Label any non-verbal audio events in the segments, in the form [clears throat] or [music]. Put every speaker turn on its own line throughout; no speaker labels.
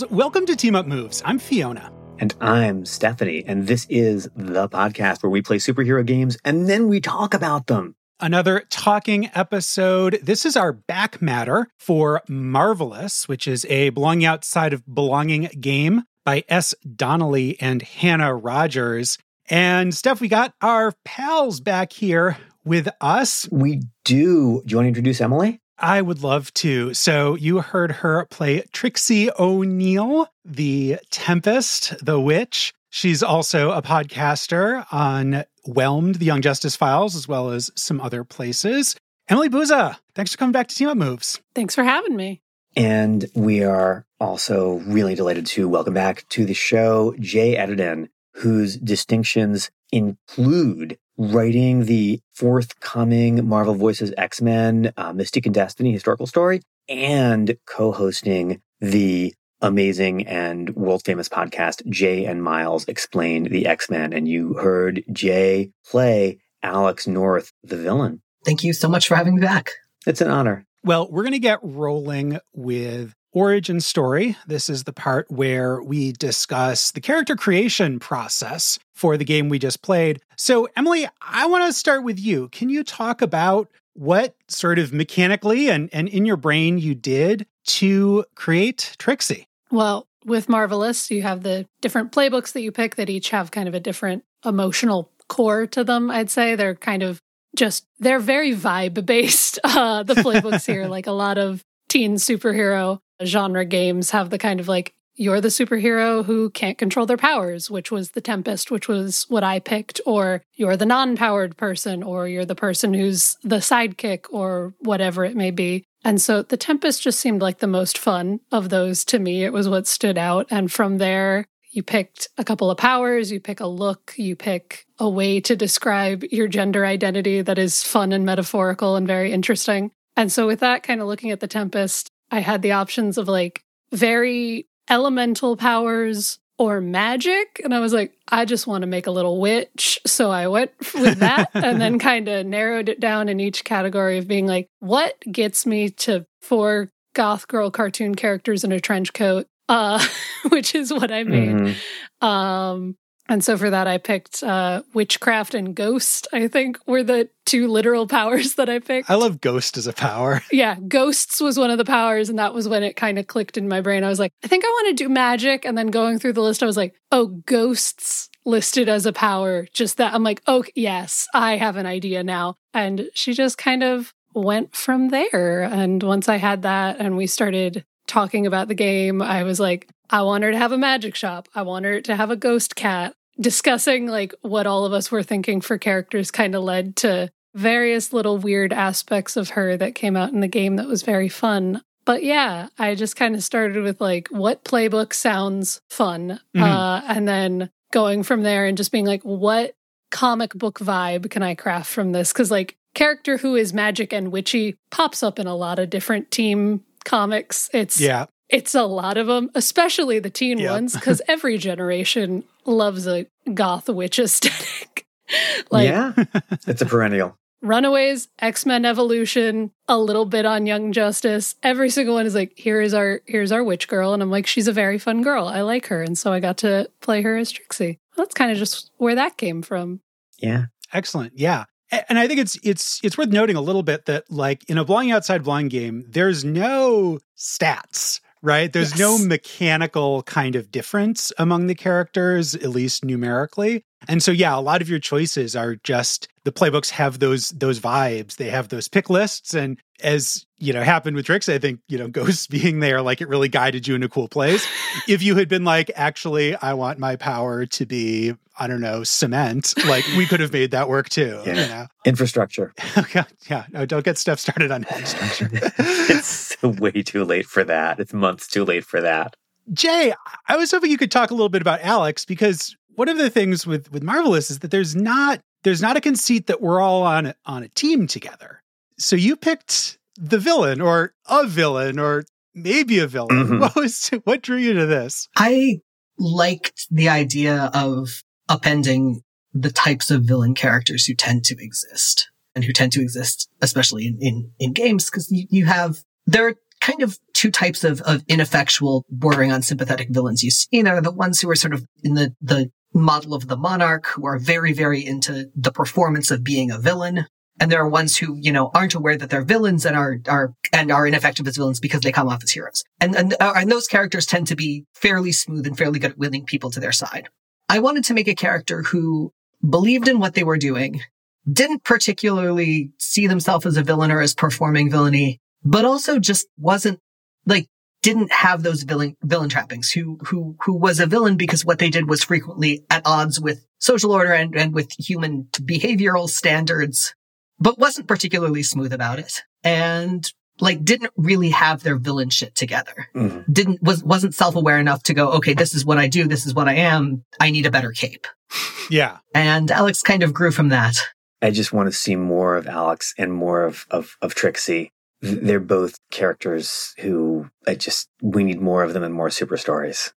Pals, welcome to Team Up Moves. I'm Fiona.
And I'm Stephanie, and this is the podcast where we play superhero games and then we talk about them.
Another talking episode. This is our back matter for Marvelous, which is a belonging outside of belonging game by S. Donnelly and Hannah Rogers. And Steph, we got our pals back here with us.
We do. Do you want to introduce Emily?
I would love to. So you heard her play Trixie O'Neill, the Tempest, the Witch. She's also a podcaster on Whelmed, the Young Justice Files, as well as some other places. Emily Buza, thanks for coming back to Team Up Moves.
Thanks for having me.
And we are also really delighted to welcome back to the show Jay Edidin, whose distinctions include writing the forthcoming Marvel Voices X Men uh, Mystique and Destiny historical story and co hosting the amazing and world famous podcast, Jay and Miles X-Plain the X Men. And you heard Jay play Alex North, the villain.
Thank you so much for having me back.
It's an honor.
Well, we're going to get rolling with origin story. This is the part where we discuss the character creation process for the game we just played. So, Emily, I want to start with you. Can you talk about what sort of mechanically and, and in your brain you did to create Trixie?
Well, with Marvelous, you have the different playbooks that you pick that each have kind of a different emotional core to them, I'd say. They're kind of just, they're very vibe based, [laughs] uh, the playbooks here. [laughs] Like a lot of teen superhero genre games have the kind of like you're the superhero who can't control their powers, which was the Tempest, which was what I picked, or you're the non powered person, or you're the person who's the sidekick, or whatever it may be. And so the Tempest just seemed like the most fun of those to me. It was what stood out. And from there, you picked a couple of powers, you pick a look, you pick a way to describe your gender identity that is fun and metaphorical and very interesting. And so, with that, kind of looking at the Tempest, I had the options of like very elemental powers or magic. And I was like, I just want to make a little witch. So I went with that [laughs] and then kind of narrowed it down in each category of being like, what gets me to four goth girl cartoon characters in a trench coat? Uh, [laughs] which is what I made. Mm-hmm. Um, and so for that, I picked uh, witchcraft and ghost. I think were the two literal [laughs] powers that I picked.
I love ghost as a power. [laughs]
Yeah, ghosts was one of the powers, and that was when it kind of clicked in my brain. I was like, I think I want to do magic. And then going through the list, I was like, oh, ghosts listed as a power. Just that. I'm like, oh, yes, I have an idea now. And she just kind of went from there. And once I had that, and we started talking about the game, I was like, I want her to have a magic shop. I want her to have a ghost cat discussing like what all of us were thinking for characters kind of led to various little weird aspects of her that came out in the game that was very fun. But yeah, I just kind of started with like what playbook sounds fun, mm-hmm. uh, and then going from there and just being like, what comic book vibe can I craft from this? Because like character who is magic and witchy pops up in a lot of different team comics. It's
yeah.
It's a lot of them, especially the teen yep. ones, because every generation loves a goth witch aesthetic. [laughs]
like, yeah, [laughs] it's a perennial.
Runaways, X Men Evolution, a little bit on Young Justice. Every single one is like, here is our here's our witch girl, and I'm like, she's a very fun girl. I like her, and so I got to play her as Trixie. Well, that's kind of just where that came from.
Yeah,
excellent. Yeah, and I think it's it's it's worth noting a little bit that like in a blind outside blind game, there's no stats right? There's yes. no mechanical kind of difference among the characters, at least numerically. And so yeah, a lot of your choices are just the playbooks have those those vibes. They have those pick lists and as you know happened with Trix, I think, you know, [laughs] Ghosts being there like it really guided you in a cool place. [laughs] if you had been like actually I want my power to be I don't know, cement, like we could have made that work too, yeah. you know.
Infrastructure. [laughs]
okay. Yeah, no, don't get stuff started on infrastructure.
it's way too late for that. It's months too late for that.
Jay, I was hoping you could talk a little bit about Alex because one of the things with with Marvelous is that there's not there's not a conceit that we're all on a, on a team together. So you picked the villain or a villain or maybe a villain. Mm-hmm. [laughs] What was what drew you to this?
I liked the idea of appending the types of villain characters who tend to exist and who tend to exist, especially in, in, in games, because you, you have, there are kind of two types of, of ineffectual, bordering on sympathetic villains you see. There are the ones who are sort of in the, the model of the monarch, who are very, very into the performance of being a villain. And there are ones who, you know, aren't aware that they're villains and are, are, and are ineffective as villains because they come off as heroes. And, and, uh, and those characters tend to be fairly smooth and fairly good at winning people to their side. I wanted to make a character who believed in what they were doing, didn't particularly see themselves as a villain or as performing villainy, but also just wasn't like didn't have those villain villain trappings who who who was a villain because what they did was frequently at odds with social order and, and with human behavioral standards but wasn't particularly smooth about it and like didn't really have their villain shit together. Mm-hmm. Didn't was wasn't self-aware enough to go, okay, this is what I do, this is what I am. I need a better cape. [laughs]
Yeah.
And Alex kind of grew from that.
I just want to see more of Alex and more of of, of Trixie. They're both characters who I just we need more of them and more super stories.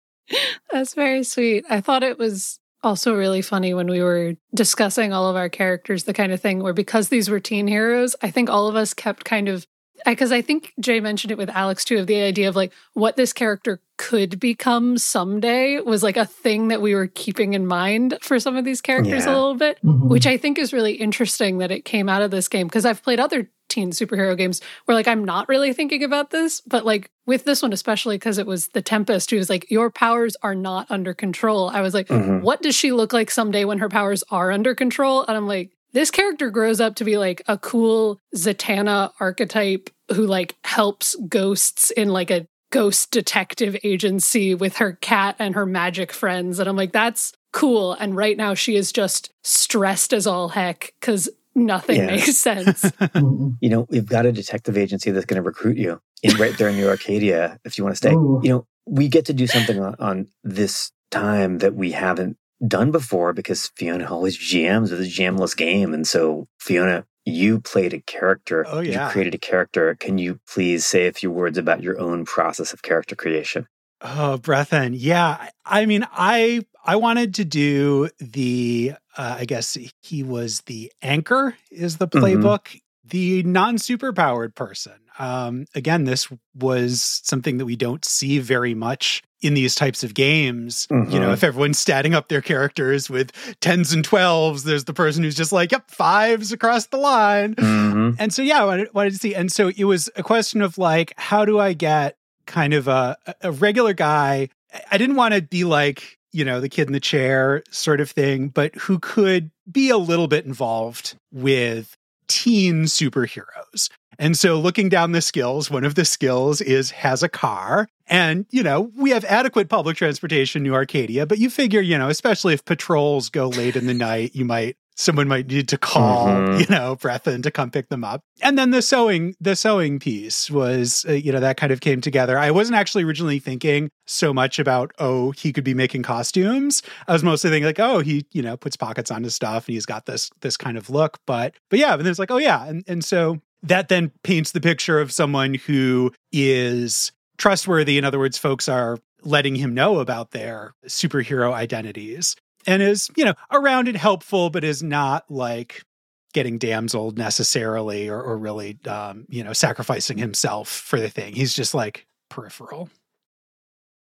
That's very sweet. I thought it was also really funny when we were discussing all of our characters, the kind of thing where because these were teen heroes, I think all of us kept kind of because I, I, think Jay mentioned it with Alex too of the idea of like what this character could become someday was like a thing that we were keeping in mind for some of these characters yeah. a little bit, mm-hmm. which I think is really interesting that it came out of this game because I've played other teen superhero games where like I'm not really thinking about this, but like with this one especially because it was the Tempest who was like your powers are not under control. I was like, mm-hmm. what does she look like someday when her powers are under control? And I'm like, this character grows up to be like a cool Zatanna archetype who like helps ghosts in like a ghost detective agency with her cat and her magic friends. And I'm like, that's cool. And right now she is just stressed as all heck because nothing yeah. makes sense. [laughs]
you know, we've got a detective agency that's going to recruit you in right there in New Arcadia if you want to stay. Ooh. You know, we get to do something on, on, this time that we haven't done before because Fiona always GMs with a GMless game. And so, Fiona, you played a character.
Oh, yeah.
You created a character. Can you please say a few words about your own process of character creation?
Oh, Brethyn. Yeah. I mean, I I wanted to do the uh, I guess he was the anchor is the mm-hmm. playbook, mm-hmm. the non-superpowered person. Um again, this was something that we don't see very much in these types of games. Mm-hmm. You know, mm-hmm. if everyone's statting up their characters with tens and twelves, there's the person who's just like, yep, fives across the line. Mm-hmm. And so yeah, I wanted, wanted to see. And so it was a question of like, how do I get kind of a, a regular guy. I didn't want to be like, you know, the kid in the chair sort of thing, but who could be a little bit involved with teen superheroes. And so looking down the skills, one of the skills is has a car. And, you know, we have adequate public transportation New Arcadia, but you figure, you know, especially if patrols go late in the night, you might someone might need to call, mm-hmm. you know, Brethyn to come pick them up. And then the sewing, the sewing piece was, uh, you know, that kind of came together. I wasn't actually originally thinking so much about, oh, he could be making costumes. I was mostly thinking like, oh, he, you know, puts pockets on his stuff and he's got this, this kind of look. But, but yeah, and then it's like, oh yeah. And, and so that then paints the picture of someone who is trustworthy. In other words, folks are letting him know about their superhero identities and is, you know, around and helpful, but is not like getting damseled necessarily or, or really, um, you know, sacrificing himself for the thing. He's just like peripheral.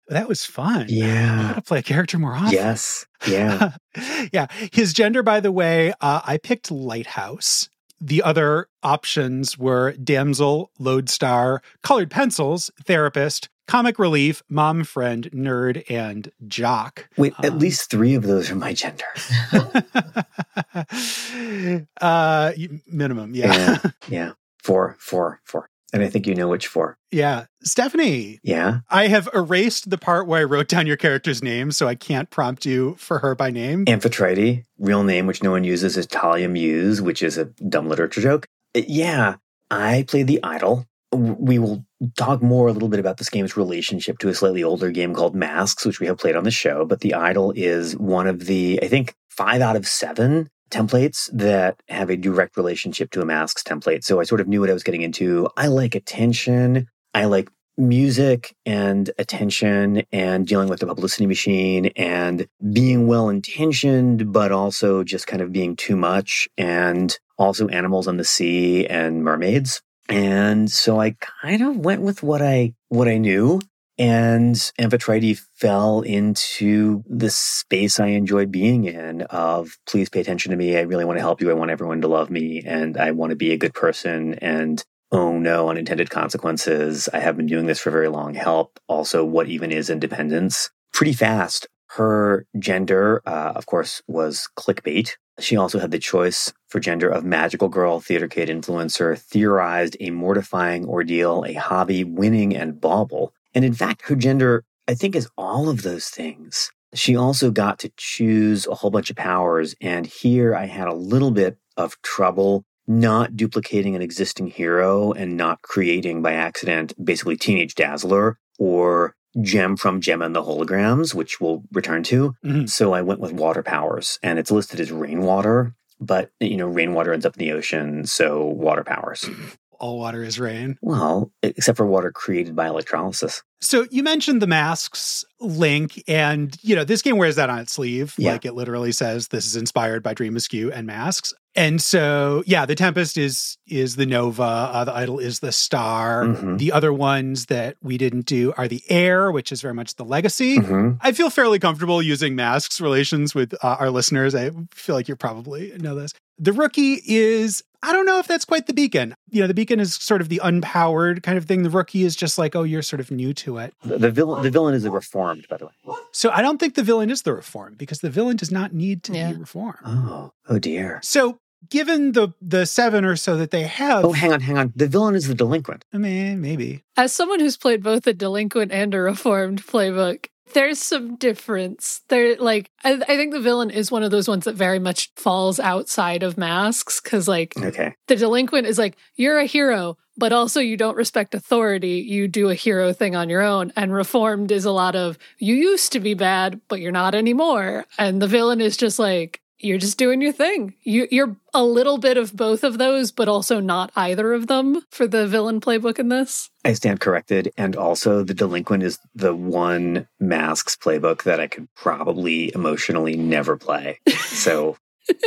That was fun.
Yeah.
I gotta play a character more often.
Yes. Yeah. [laughs]
yeah. His gender, by the way, uh, I picked Lighthouse. The other options were damsel, lodestar, colored pencils, therapist, comic relief, mom friend, nerd, and jock.
Wait, um, at least three of those are my gender. [laughs]
uh, minimum, yeah.
yeah. [laughs] Yeah. Four, four, four. And I think you know which four.
Yeah. Stephanie.
Yeah.
I have erased the part where I wrote down your character's name, so I can't prompt you for her by name.
Amphitrite, real name, which no one uses, is Thalia Mews, which is a dumb literature joke. Uh, yeah. I played the idol we will talk more a little bit about this game's relationship to a slightly older game called Masks, which we have played on the show. But The Idol is one of the, I think, five out of seven templates that have a direct relationship to a Masks template. So I sort of knew what I was getting into. I like attention. I like music and attention and dealing with the publicity machine and being well intentioned, but also just kind of being too much and also animals on the sea and mermaids. And so I kind of went with what I what I knew. And Amphitrite fell into the space I enjoy being in of please pay attention to me. I really want to help you. I want everyone to love me and I want to be a good person. And oh no, unintended consequences. I have been doing this for very long. Help. Also, what even is independence? Pretty fast. Her gender, uh, of course, was clickbait. She also had the choice for gender of magical girl, theater kid, influencer, theorized a mortifying ordeal, a hobby, winning, and bauble. And in fact, her gender, I think, is all of those things. She also got to choose a whole bunch of powers. And here I had a little bit of trouble not duplicating an existing hero and not creating by accident basically Teenage Dazzler or Jem from Jem and the Holograms, which we'll return to.
Mm-hmm.
So I went with water powers and it's listed as rainwater, but you know, rainwater ends up in the ocean, so water powers. [clears throat]
All water is rain.
Well, except for water created by electrolysis.
So you mentioned the masks link, and you know this game wears that on its sleeve.
Yeah.
Like it literally says this is inspired by Dream Askew and masks. And so yeah, the Tempest is is the Nova. Uh, the Idol is the Star.
Mhm.
The other ones that we didn't do are the Heir, which is very much the Legacy.
Mhm.
I feel fairly comfortable using masks relations with uh, our listeners. I feel like you probably know this. The rookie is, I don't know if that's quite the beacon. You know, the beacon is sort of the unpowered kind of thing. The rookie is just like, oh, you're sort of new to it.
The, the villain, the villain is a reformed, by the way.
So I don't think the villain is the reform because the villain does not need to
Yeah.
be reformed.
Oh, oh dear.
So given the the seven or so that they oh, have,
Oh, hang on, hang on. The villain is the delinquent.
I mean, maybe.
As someone who's played both a delinquent and a reformed playbook, there's some difference. There, like, I, I think the villain is one of those ones that very much falls outside of masks because, like,
Okay.
the delinquent is like, you're a hero, but also you don't respect authority. You do a hero thing on your own. And reformed is a lot of, you used to be bad, but you're not anymore. And the villain is just like, you're just doing your thing. You, you're a little bit of both of those, but also not either of them for the villain playbook in this.
I stand corrected. And also, the delinquent is the one masks playbook that I could probably emotionally never play. So, [laughs]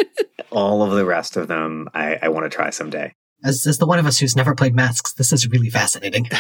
all of the rest of them, I, I want to try someday.
As, as the one of us who's never played masks, this is really fascinating. [laughs]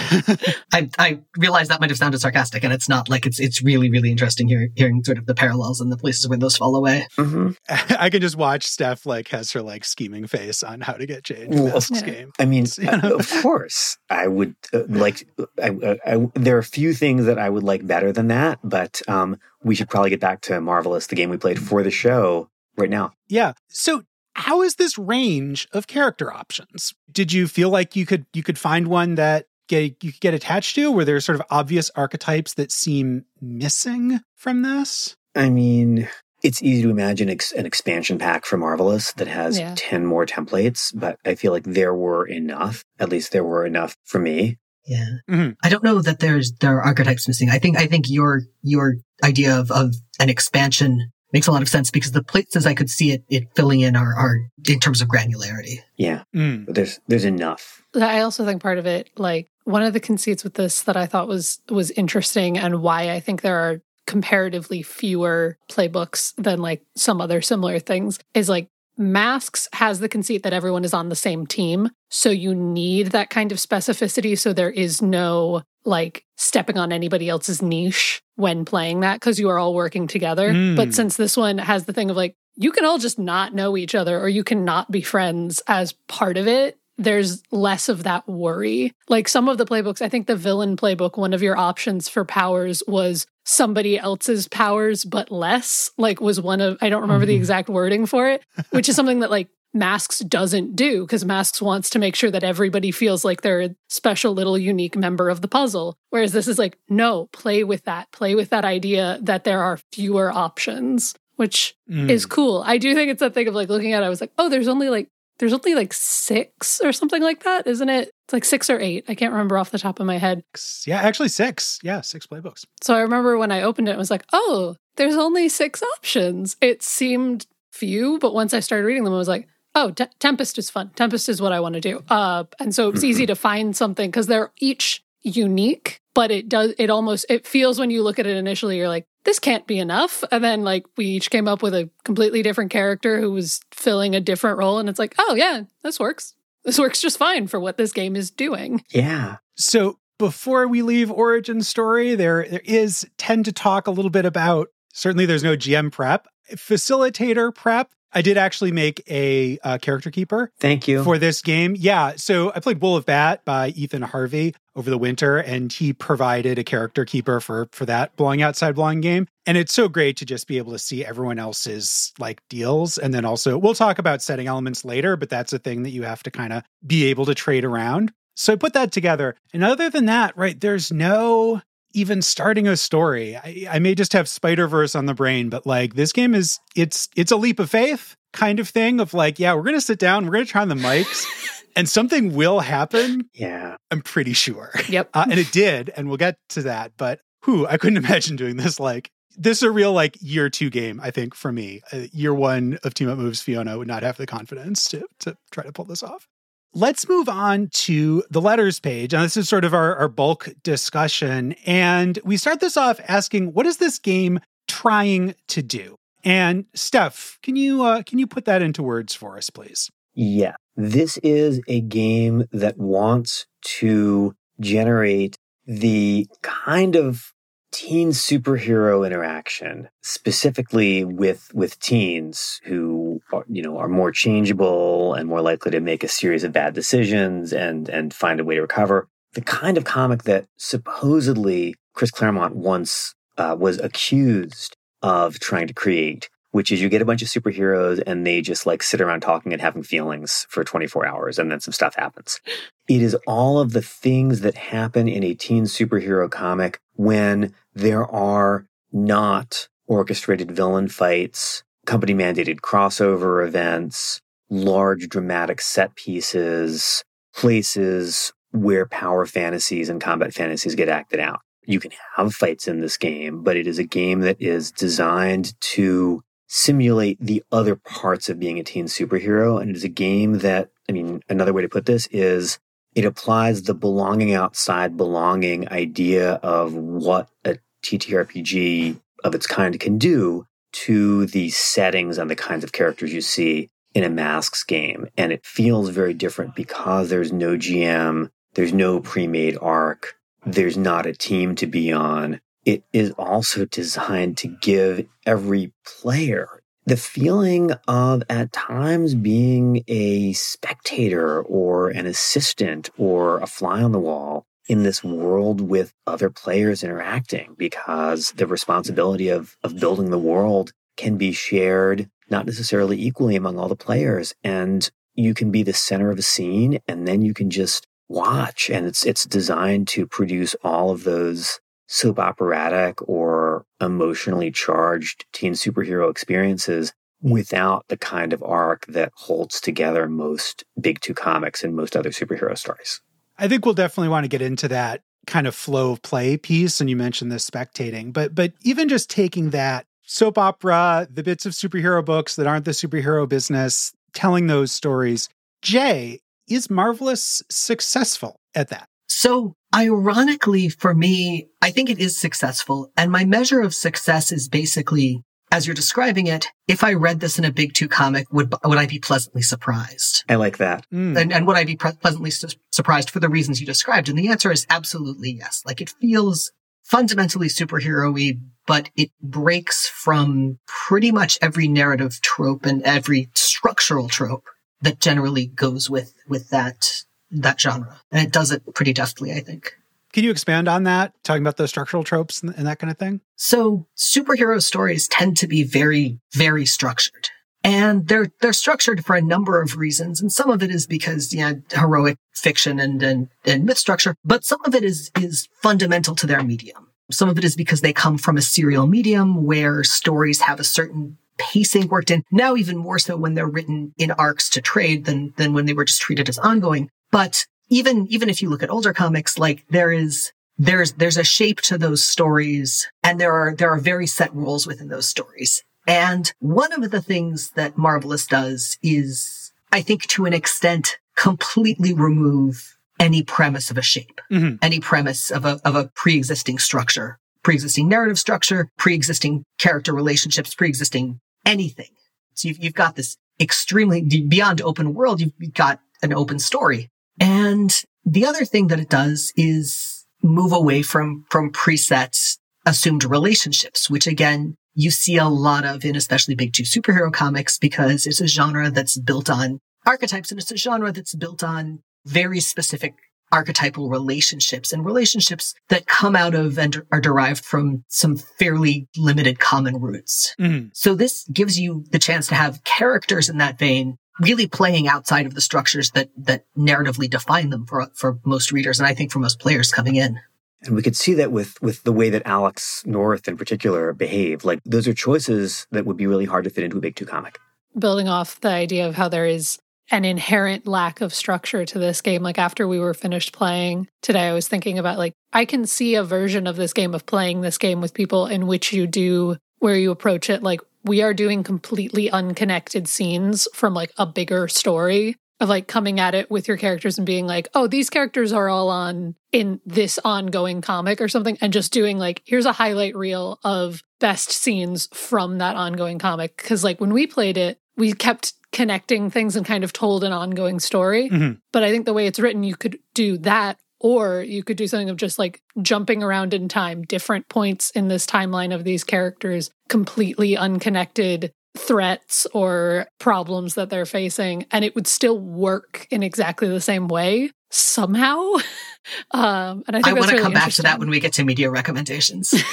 I, I realize that might have sounded sarcastic, and it's not like it's it's really really interesting hear, hearing sort of the parallels and the places where those fall away.
hmm [laughs]
I can just watch Steph like has her like scheming face on how to get Jade in
Well,
masks
Yeah.
game.
I mean, [laughs]
You know?
of course, I would uh, like. I, I, I, there are a few things that I would like better than that, but um, we should probably get back to Marvelous, the game we played for the show right now.
Yeah. So how is this range of character options? Did you feel like you could you could find one that get, you could get attached to? Were there sort of obvious archetypes that seem missing from this?
I mean, it's easy to imagine ex- an expansion pack for Marvelous that has
Yeah.
10 more templates, but I feel like there were enough. At least there were enough for me.
Yeah,
Mhm.
I don't know that there's there are archetypes missing. I think I think your your idea of of an expansion makes a lot of sense because the places I could see it it filling in are are in terms of granularity.
Yeah,
Mm.
there's there's enough.
I also think part of it, like one of the conceits with this that I thought was was interesting and why I think there are comparatively fewer playbooks than like some other similar things is like masks has the conceit that everyone is on the same team so you need that kind of specificity so there is no like stepping on anybody else's niche when playing that because you are all working together
Mm.
but since this one has the thing of like you can all just not know each other or you can not be friends as part of it there's less of that worry. Like some of the playbooks, I think the villain playbook, one of your options for powers was somebody else's powers, but less. Like was one of, I don't remember the
Mhm.
exact wording for it, which is something that like Masks doesn't do because Masks wants to make sure that everybody feels like they're a special little unique member of the puzzle. Whereas this is like, no, play with that. Play with that idea that there are fewer options, which
Mm.
is cool. I do think it's that thing of like looking at it, I was like, oh, there's only like there's only like six or something like that, isn't it? It's like six or eight. I can't remember off the top of my head.
Yeah, actually six. Yeah, six playbooks.
So I remember when I opened it, I was like, oh, there's only six options. It seemed few, but once I started reading them, I was like, oh, Te- Tempest is fun. Tempest is what I want to do. Uh, and so it was easy to find something because they're each unique, but it does, it almost, it feels when you look at it initially, you're like, this can't be enough. And then like we each came up with a completely different character who was filling a different role. And it's like, oh yeah, this works. this works just fine for what this game is doing.
Yeah.
So before we leave origin story, there there is tend to talk a little bit about certainly there's no GM prep, facilitator prep. I did actually make a uh, character keeper.
Thank you.
For this game. Yeah. So I played Wool of Bat by Ethan Harvey over the winter, and he provided a character keeper for for that Belonging Outside Belonging game. And it's so great to just be able to see everyone else's like deals. And then also we'll talk about setting elements later, but that's a thing that you have to kind of be able to trade around. So I put that together. And other than that, right, there's no even starting a story. I, I may just have Spider Verse on the brain, but like this game is it's it's a leap of faith kind of thing of like, yeah, we're gonna sit down, we're gonna try on the mics, [laughs] and something will happen.
Yeah,
I'm pretty sure.
Yep,
uh, and it did, and we'll get to that. But who I couldn't [laughs] imagine doing this. Like this is a real like year two game. I think for me, uh, year one of Team Up Moves, Fiona would not have the confidence to to try to pull this off. Let's move on to the letters page. And this is sort of our, our bulk discussion. And we start this off asking, what is this game trying to do? And Steph, can you uh, can you put that into words for us, please?
Yeah, this is a game that wants to generate the kind of teen superhero interaction, specifically with with teens who are, you know are more changeable and more likely to make a series of bad decisions and and find a way to recover. The kind of comic that supposedly Chris Claremont once uh, was accused of trying to create, which is you get a bunch of superheroes and they just like sit around talking and having feelings for 24 hours and then some stuff happens. It is all of the things that happen in a teen superhero comic when there are not orchestrated villain fights, company mandated crossover events, large dramatic set pieces, places where power fantasies and combat fantasies get acted out. You can have fights in this game, but it is a game that is designed to simulate the other parts of being a teen superhero. And it is a game that, I mean, another way to put this is it applies the belonging outside belonging idea of what a TTRPG of its kind can do to the settings and the kinds of characters you see in a masks game. And it feels very different because there's no GM, there's no pre made arc, there's not a team to be on. It is also designed to give every player the feeling of at times being a spectator or an assistant or a fly on the wall in this world with other players interacting because the responsibility of, of building the world can be shared not necessarily equally among all the players. And you can be the center of a scene and then you can just watch and it's it's designed to produce all of those soap operatic or emotionally charged teen superhero experiences without the kind of arc that holds together most big two comics and most other superhero stories.
I think we'll definitely want to get into that kind of flow of play piece and you mentioned the spectating but but even just taking that soap opera the bits of superhero books that aren't the superhero business telling those stories jay is Marvelous successful at that?
So, ironically, for me, I think it is successful. And my measure of success is basically, as you're describing it, if I read this in a big two comic, would, would I be pleasantly surprised?
I like that.
Mm. And, and would I be pre- pleasantly su- surprised for the reasons you described? And the answer is absolutely yes. Like it feels fundamentally superhero-y, but it breaks from pretty much every narrative trope and every structural trope that generally goes with with that that genre, and it does it pretty deftly, I think.
Can you expand on that, talking about the structural tropes and, and that kind of thing?
So, superhero stories tend to be very, very structured. And they're they're structured for a number of reasons, and some of it is because yeah, heroic fiction and, and and myth structure, but some of it is is fundamental to their medium. Some of it is because they come from a serial medium where stories have a certain pacing worked in. Now even more so when they're written in arcs to trade than than when they were just treated as ongoing. But even even if you look at older comics, like there is there's there's a shape to those stories and there are there are very set rules within those stories. And one of the things that Marvelous does is, I think to an extent, completely remove any premise of a shape, mm-hmm. any premise of a, of a pre-existing structure, pre-existing narrative structure, pre-existing character relationships, pre-existing anything. So you've, you've got this extremely beyond open world. You've got an open story. And the other thing that it does is move away from, from presets assumed relationships, which again, you see a lot of in especially big two superhero comics because it's a genre that's built on archetypes and it's a genre that's built on very specific archetypal relationships and relationships that come out of and are derived from some fairly limited common roots.
Mm-hmm.
So this gives you the chance to have characters in that vein really playing outside of the structures that that narratively define them for for most readers and I think for most players coming in.
And we could see that with with the way that Alex North in particular behaved. Like those are choices that would be really hard to fit into a big two comic.
Building off the idea of how there is an inherent lack of structure to this game. Like after we were finished playing today, I was thinking about like, I can see a version of this game of playing this game with people in which you do where you approach it like we are doing completely unconnected scenes from like a bigger story of like coming at it with your characters and being like, oh, these characters are all on in this ongoing comic or something, and just doing like, here's a highlight reel of best scenes from that ongoing comic. Cause like when we played it, we kept connecting things and kind of told an ongoing story.
Mhm.
But I think the way it's written, you could do that. Or you could do something of just like jumping around in time, different points in this timeline of these characters, completely unconnected threats or problems that they're facing. And it would still work in exactly the same way somehow. [laughs] um, and I
I want to
really
come back to that when we get to media recommendations. [laughs]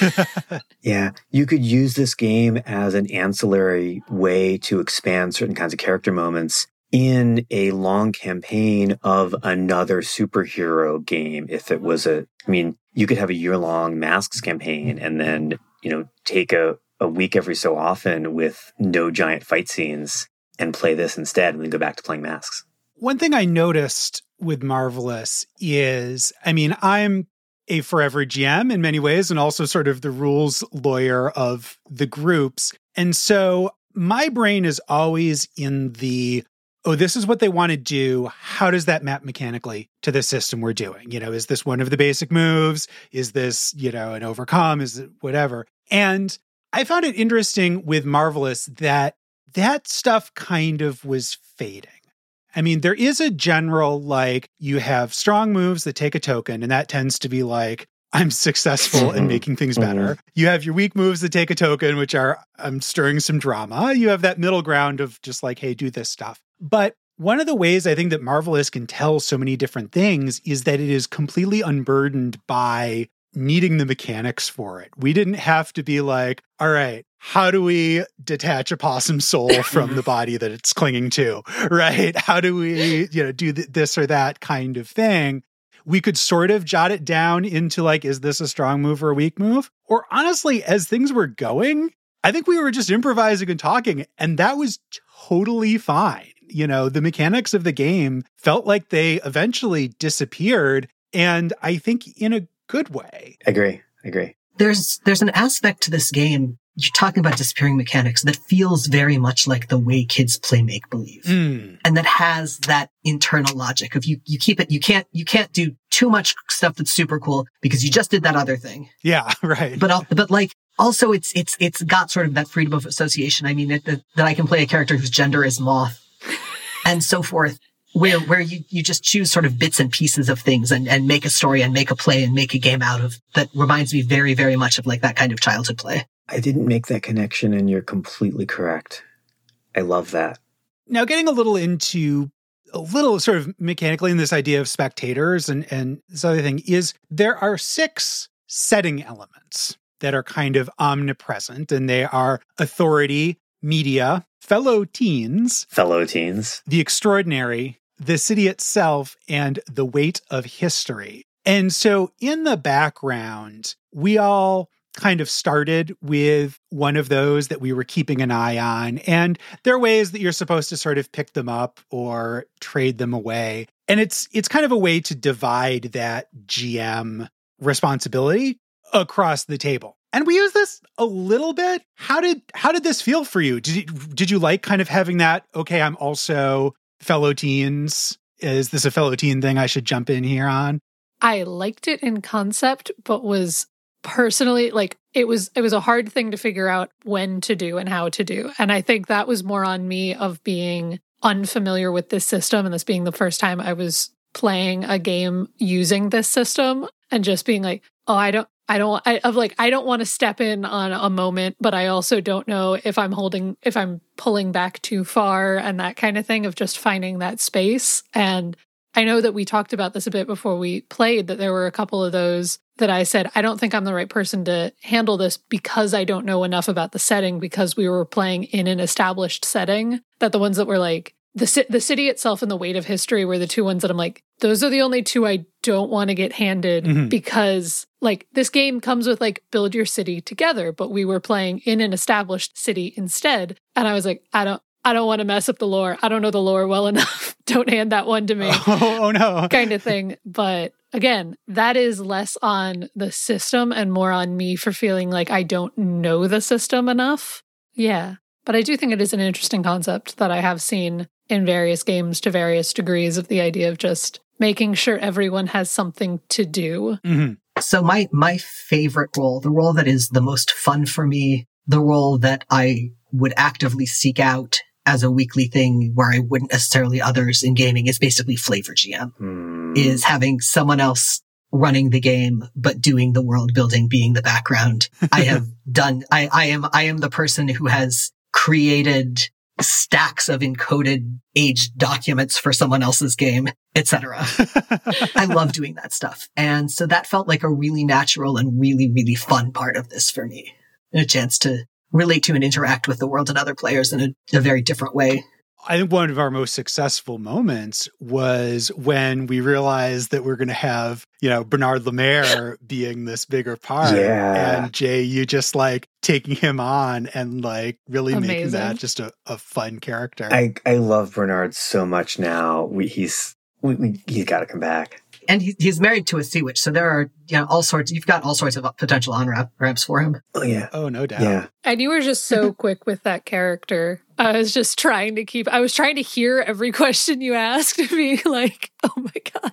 [laughs]
Yeah, you could use this game as an ancillary way to expand certain kinds of character moments in a long campaign of another superhero game. If it was a, I mean, you could have a year long masks campaign and then, you know, take a, a week every so often with no giant fight scenes and play this instead and then go back to playing masks.
One thing I noticed with Marvelous is, I mean, I'm a forever GM in many ways and also sort of the rules lawyer of the groups. And so my brain is always in the, oh, this is what they want to do. How does that map mechanically to the system we're doing? You know, is this one of the basic moves? Is this, you know, an overcome? Is it whatever? And I found it interesting with Marvelous that that stuff kind of was fading. I mean, there is a general like you have strong moves that take a token, and that tends to be like, I'm successful in
Mhm.
making things better. You have your weak moves that take a token, which are I'm stirring some drama. You have that middle ground of just like, hey, do this stuff. But one of the ways I think that Marvelous can tell so many different things is that it is completely unburdened by needing the mechanics for it. We didn't have to be like, all right, how do we detach a possum soul [laughs] from the body that it's clinging to? [laughs] Right? How do we, you know, do th- this or that kind of thing? We could sort of jot it down into like, is this a strong move or a weak move? Or honestly, as things were going, I think we were just improvising and talking, and that was totally fine. You know, the mechanics of the game felt like they eventually disappeared, and I think in a good way.
I agree. I agree.
there's there's an aspect to this game. You're talking about disappearing mechanics that feels very much like the way kids play make believe.
Mm.
and that has that internal logic of you you keep it you can't you can't do too much stuff that's super cool because you just did that other thing
Yeah, [laughs] right.
but but like also it's it's it's got sort of that freedom of association i mean it, that, that i can play a character whose gender is moth and so forth where where you you just choose sort of bits and pieces of things and and make a story and make a play and make a game out of that reminds me very very much of like that kind of childhood play
I didn't make that connection, and you're completely correct. I love that.
now getting a little into a little sort of mechanically in this idea of spectators and and this other thing is there are six setting elements that are kind of omnipresent and they are authority media fellow teens
Fellow teens.
the extraordinary the city itself and the weight of history. And so in the background we all kind of started with one of those that we were keeping an eye on. And there are ways that you're supposed to sort of pick them up or trade them away. And it's it's kind of a way to divide that gm responsibility across the table and we use this a little bit. How did how did this feel for you? Did you did you like kind of having that okay i'm also fellow teens. Is this a fellow teen thing i should jump in here on?
I liked it in concept, but was personally like it was it was a hard thing to figure out when to do and how to do. And I think that was more on me of being unfamiliar with this system and this being the first time I was playing a game using this system and just being like, oh, I don't, I don't, I, of like, I don't want to step in on a moment, but I also don't know if I'm holding, if I'm pulling back too far and that kind of thing of just finding that space. And I know that we talked about this a bit before we played, that there were a couple of those that I said, I don't think I'm the right person to handle this because I don't know enough about the setting because we were playing in an established setting. That the ones that were like, the, the city itself and the weight of history were the two ones that I'm like, those are the only two I don't want to get handed mm-hmm. because like this game comes with like build your city together, but we were playing in an established city instead. And I was like, I don't, I don't want to mess up the lore. I don't know the lore well [laughs] enough. don't hand that one to me. [laughs]
Oh, oh no.
kind of thing. But again, that is less on the system and more on me for feeling like I don't know the system enough. Yeah. But I do think it is an interesting concept that I have seen in various games to various degrees of the idea of just making sure everyone has something to do.
Mm-hmm.
So my my favorite role, the role that is the most fun for me, the role that I would actively seek out as a weekly thing where I wouldn't necessarily others in gaming is basically flavor GM.
Mm.
Is having someone else running the game but doing the world building being the background. [laughs] I have done I I am I am the person who has created stacks of encoded aged documents for someone else's game, etc. [laughs] I love doing that stuff. And so that felt like a really natural and really, really fun part of this for me. a chance to relate to and interact with the world and other players in a, a very different way.
I think one of our most successful moments was when we realized that we're going to have, you know, Bernard Lemaire [laughs] being this bigger part.
Yeah.
And Jay, you just like taking him on and like really
Amazing.
making that just a, a fun character.
I, I love Bernard so much now. We, he's, we, we, he's got to come back
and he, he's married to a sea witch, so there are you know all sorts. You've got all sorts of potential on ramps for him.
Oh yeah.
Oh no doubt.
Yeah.
And you were just so [laughs] quick with that character. I was just trying to keep. I was trying to hear every [laughs] question you asked me. Like, oh my god,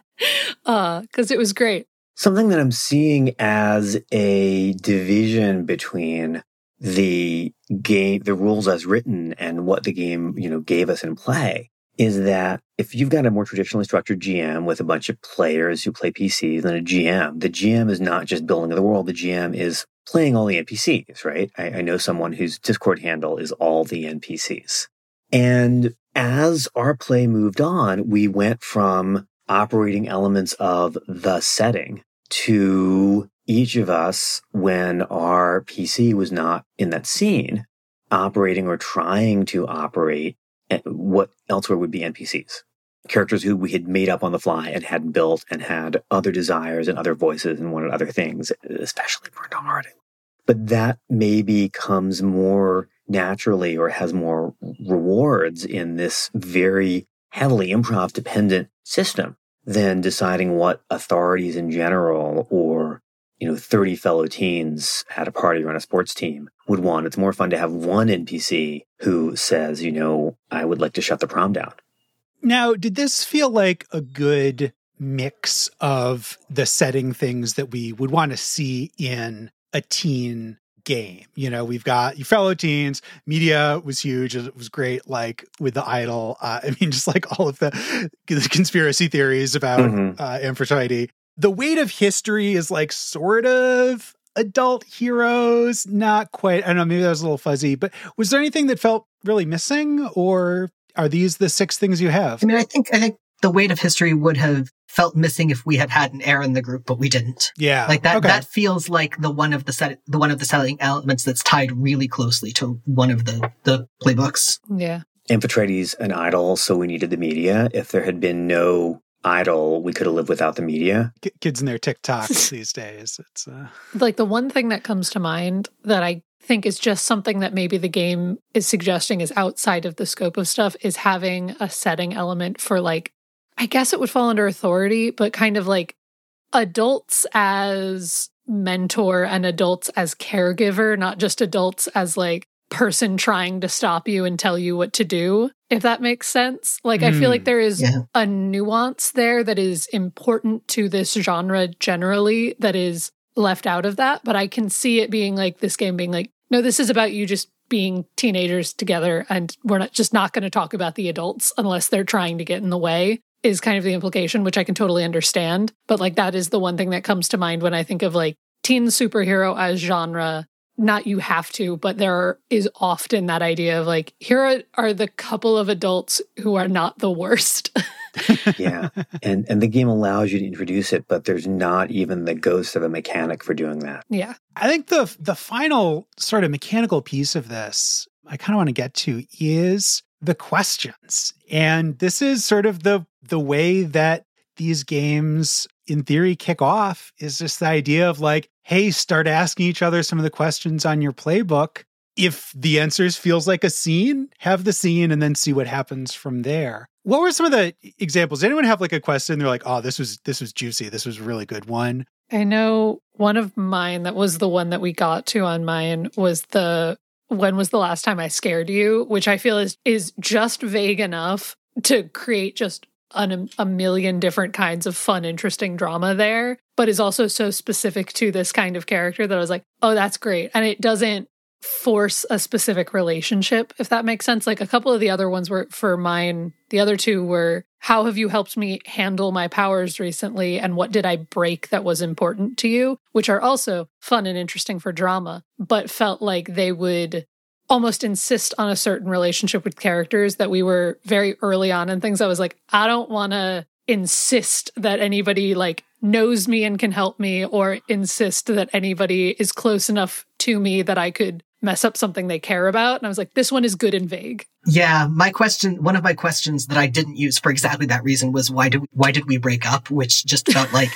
uh, because it was great.
Something that I'm seeing as a division between the game, the rules as written, and what the game you know gave us in play is that if you've got a more traditionally structured GM with a bunch of players who play PCs than a GM, the GM is not just building the world. The GM is playing all the NPCs, right? I, I know someone whose Discord handle is all the NPCs. And as our play moved on, we went from operating elements of the setting to each of us when our PC was not in that scene operating or trying to operate eh, what elsewhere would be NPCs. Characters who we had made up on the fly and had built and had other desires and other voices and wanted other things, especially Bernard. But that maybe comes more naturally or has more rewards in this very heavily improv dependent system than deciding what authorities in general or you know 30 fellow teens at a party or on a sports team would want. It's more fun to have one NPC who says, you know, I would like to shut the prom down.
Now, did this feel like a good mix of the setting things that we would want to see in a teen game? You know, we've got your fellow teens, media was huge. It was great, like with the idol. Uh, [laughs] I mean, just like all of the, the conspiracy theories about mm-hmm. uh, Amphitrite. The weight of history is like sort of adult heroes, not quite. I don't know, maybe that was a little fuzzy, but was there anything that felt really missing or are these the six things you have?
I mean, I think I think the weight of history would have felt missing if we had had an heir in the group, but we didn't.
Yeah,
like that.
Okay.
That feels like the one of the set, the one of the selling elements that's tied really closely to one of the the playbooks.
Yeah,
Amphitrite's an idol, so we needed the media. If there had been no idol, we could have lived without the media.
Kids and their TikToks [laughs] these days. It's uh...
like the one thing that comes to mind that I think is just something that maybe the game is suggesting is outside of the scope of stuff is having a setting element for like I guess it would fall under authority, but kind of like adults as mentor and adults as caregiver, not just adults as like person trying to stop you and tell you what to do, if that makes sense. Like, mm, I feel like hmm. there is yeah. a nuance there that is important to this genre generally that is left out of that. But I can see it being like this game being like, no, this is about you just being teenagers together and we're not just not going to talk about the adults unless they're trying to get in the way is kind of the implication which i can totally understand but like that is the one thing that comes to mind when i think of like teen superhero as genre not you have to but there is often that idea of like here are, are the couple of adults who are not the worst [laughs]
yeah. And and the game allows you to introduce it, but there's not even the ghost of a mechanic for doing that.
yeah
I think the the final sort of mechanical piece of this I kind of want to get to is the questions. And this is sort of the the way that these games in theory kick off is just the idea of like, hey, start asking each other some of the questions on your playbook. If the answers feels like a scene, have the scene and then see what happens from there. What were some of the examples? Did Anyone have like a question? They're like, oh, this was this was juicy. This was a really good one.
I know one of mine that was the one that we got to on mine was the when was the last time I scared you, which I feel is is just vague enough to create just an, a million different kinds of fun, interesting drama there, but is also so specific to this kind of character that I was like, oh, that's great. And it doesn't force a specific relationship, if that makes sense. Like a couple of the other ones were for mine, the other two were how have you helped me handle my powers recently and what did I break that was important to you, which are also fun and interesting for drama, but felt like they would almost insist on a certain relationship with characters that we were very early on and things I was like, I don't want to insist that anybody like knows me and can help me or insist that anybody is close enough to me that I could mess up something they care about. And I was like, this one is good and vague.
Yeah, my question, one of my questions that I didn't use for exactly that reason was why did why did we break up? Which just felt like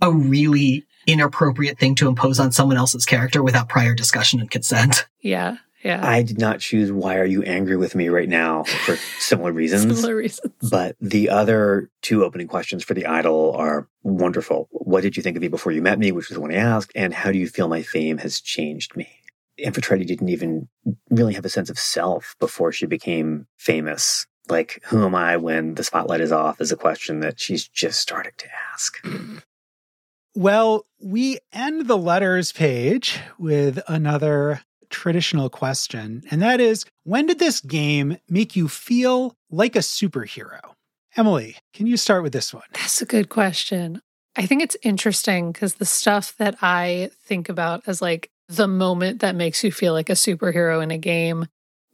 a really inappropriate thing to impose on someone else's character without prior discussion and consent.
Yeah. Yeah.
I did not choose why are you angry with me right now for [laughs] similar reasons.
Similar reasons.
But the other two opening questions for the idol are wonderful. What did you think of me before you met me, which was the one I asked, and how do you feel my fame has changed me? Amphitrite didn't even really have a sense of self before she became famous. Like, who am I when the spotlight is off is a question that she's just starting to ask.
Well, we end the letters page with another traditional question, and that is when did this game make you feel like a superhero? Emily, can you start with this one?
That's a good question. I think it's interesting because the stuff that I think about as like the moment that makes you feel like a superhero in a game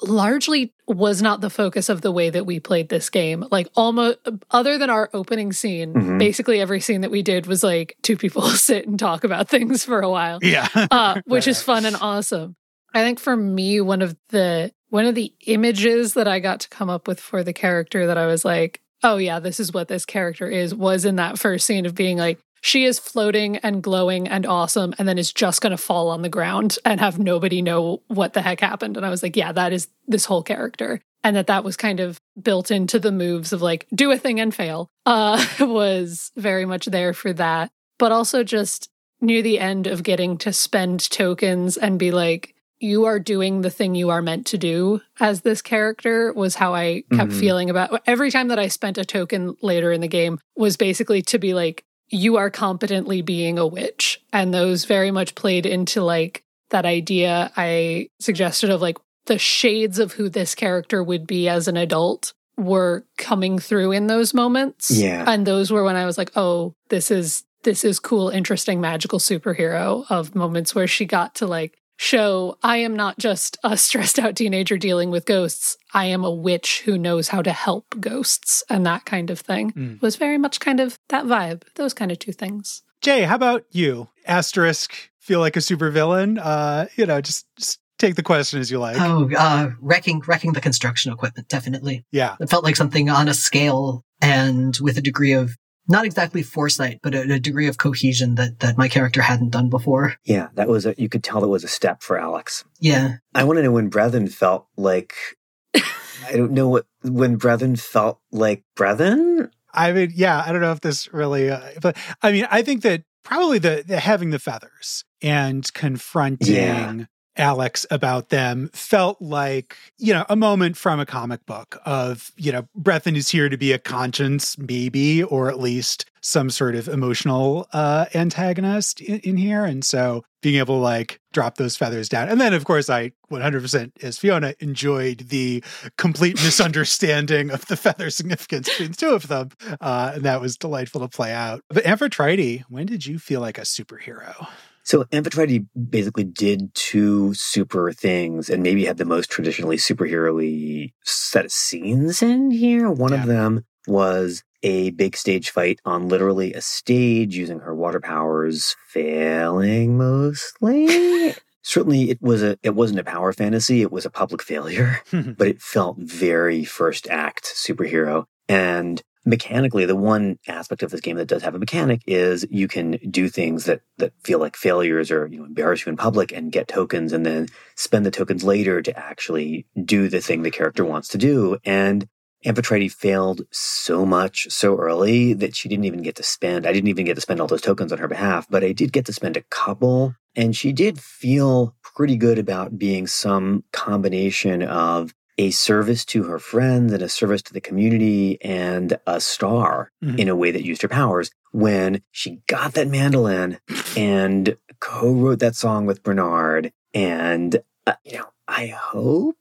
largely was not the focus of the way that we played this game. Like almost other than our opening scene,
Mhm.
basically every scene that we did was like two people [laughs] sit and talk about things for a while.
Yeah.
uh, which is [laughs] fun and awesome. I think for me, one of the one of the images that I got to come up with for the character that I was like, oh yeah, this is what this character is, was in that first scene of being like, she is floating and glowing and awesome, and then is just gonna fall on the ground and have nobody know what the heck happened. And I was like, yeah, that is this whole character. And that that was kind of built into the moves of like do a thing and fail. Uh [laughs] was very much there for that. But also just near the end of getting to spend tokens and be like, you are doing the thing you are meant to do as this character was how I kept
Mhm.
feeling about every time that I spent a token later in the game was basically to be like, you are competently being a witch. And those very much played into like that idea I suggested of like the shades of who this character would be as an adult were coming through in those moments.
Yeah.
And those were when I was like, oh, this is this is cool, interesting, magical superhero of moments where she got to like show I am not just a [laughs] stressed out teenager dealing with ghosts. I am a witch who knows how to help ghosts and that kind of thing.
Mm.
Was very much kind of that vibe. Those kind of two things.
Jay, how about you? Asterisk, feel like a supervillain? Uh, you know, just just take the question as you like.
Oh, uh, wrecking, wrecking the construction equipment, definitely.
yeah.
It felt like something on a scale and with a degree of not exactly foresight, but a, a degree of cohesion that, that my character hadn't done before.
Yeah, that was a, you could tell it was a step for Alex.
Yeah.
I want to know when Brethyn felt like, [laughs] I don't know what, when Brethyn felt like Brethyn?
I mean, yeah, I don't know if this really, uh, but I mean, I think that probably the, the having the feathers and confronting
Yeah.
Alex about them felt like, you know, a moment from a comic book of, you know, Brethyn is here to be a conscience, maybe, or at least some sort of emotional uh, antagonist in, in here. And so being able to like drop those feathers down. And then, of course, I 100% as Fiona enjoyed the complete [laughs] misunderstanding of the feather significance between the two of them. Uh, and that was delightful to play out. But Amphitrite, when did you feel like a superhero?
So Amphitrite basically did two super things and maybe had the most traditionally superhero y set of scenes in here. One yeah. of them was a big stage fight on literally a stage using her water powers, failing mostly. [laughs] Certainly it was a it wasn't a power fantasy, it was a public failure, [laughs] but it felt very first act superhero. And mechanically, the one aspect of this game that does have a mechanic is you can do things that that feel like failures or you know embarrass you in public and get tokens and then spend the tokens later to actually do the thing the character wants to do. And Amphitrite failed so much so early that she didn't even get to spend. I didn't even get to spend all those tokens on her behalf, but I did get to spend a couple. And she did feel pretty good about being some combination of a service to her friends and a service to the community and a star mm-hmm. in a way that used her powers when she got that mandolin and co-wrote that song with Bernard and uh, you know I hope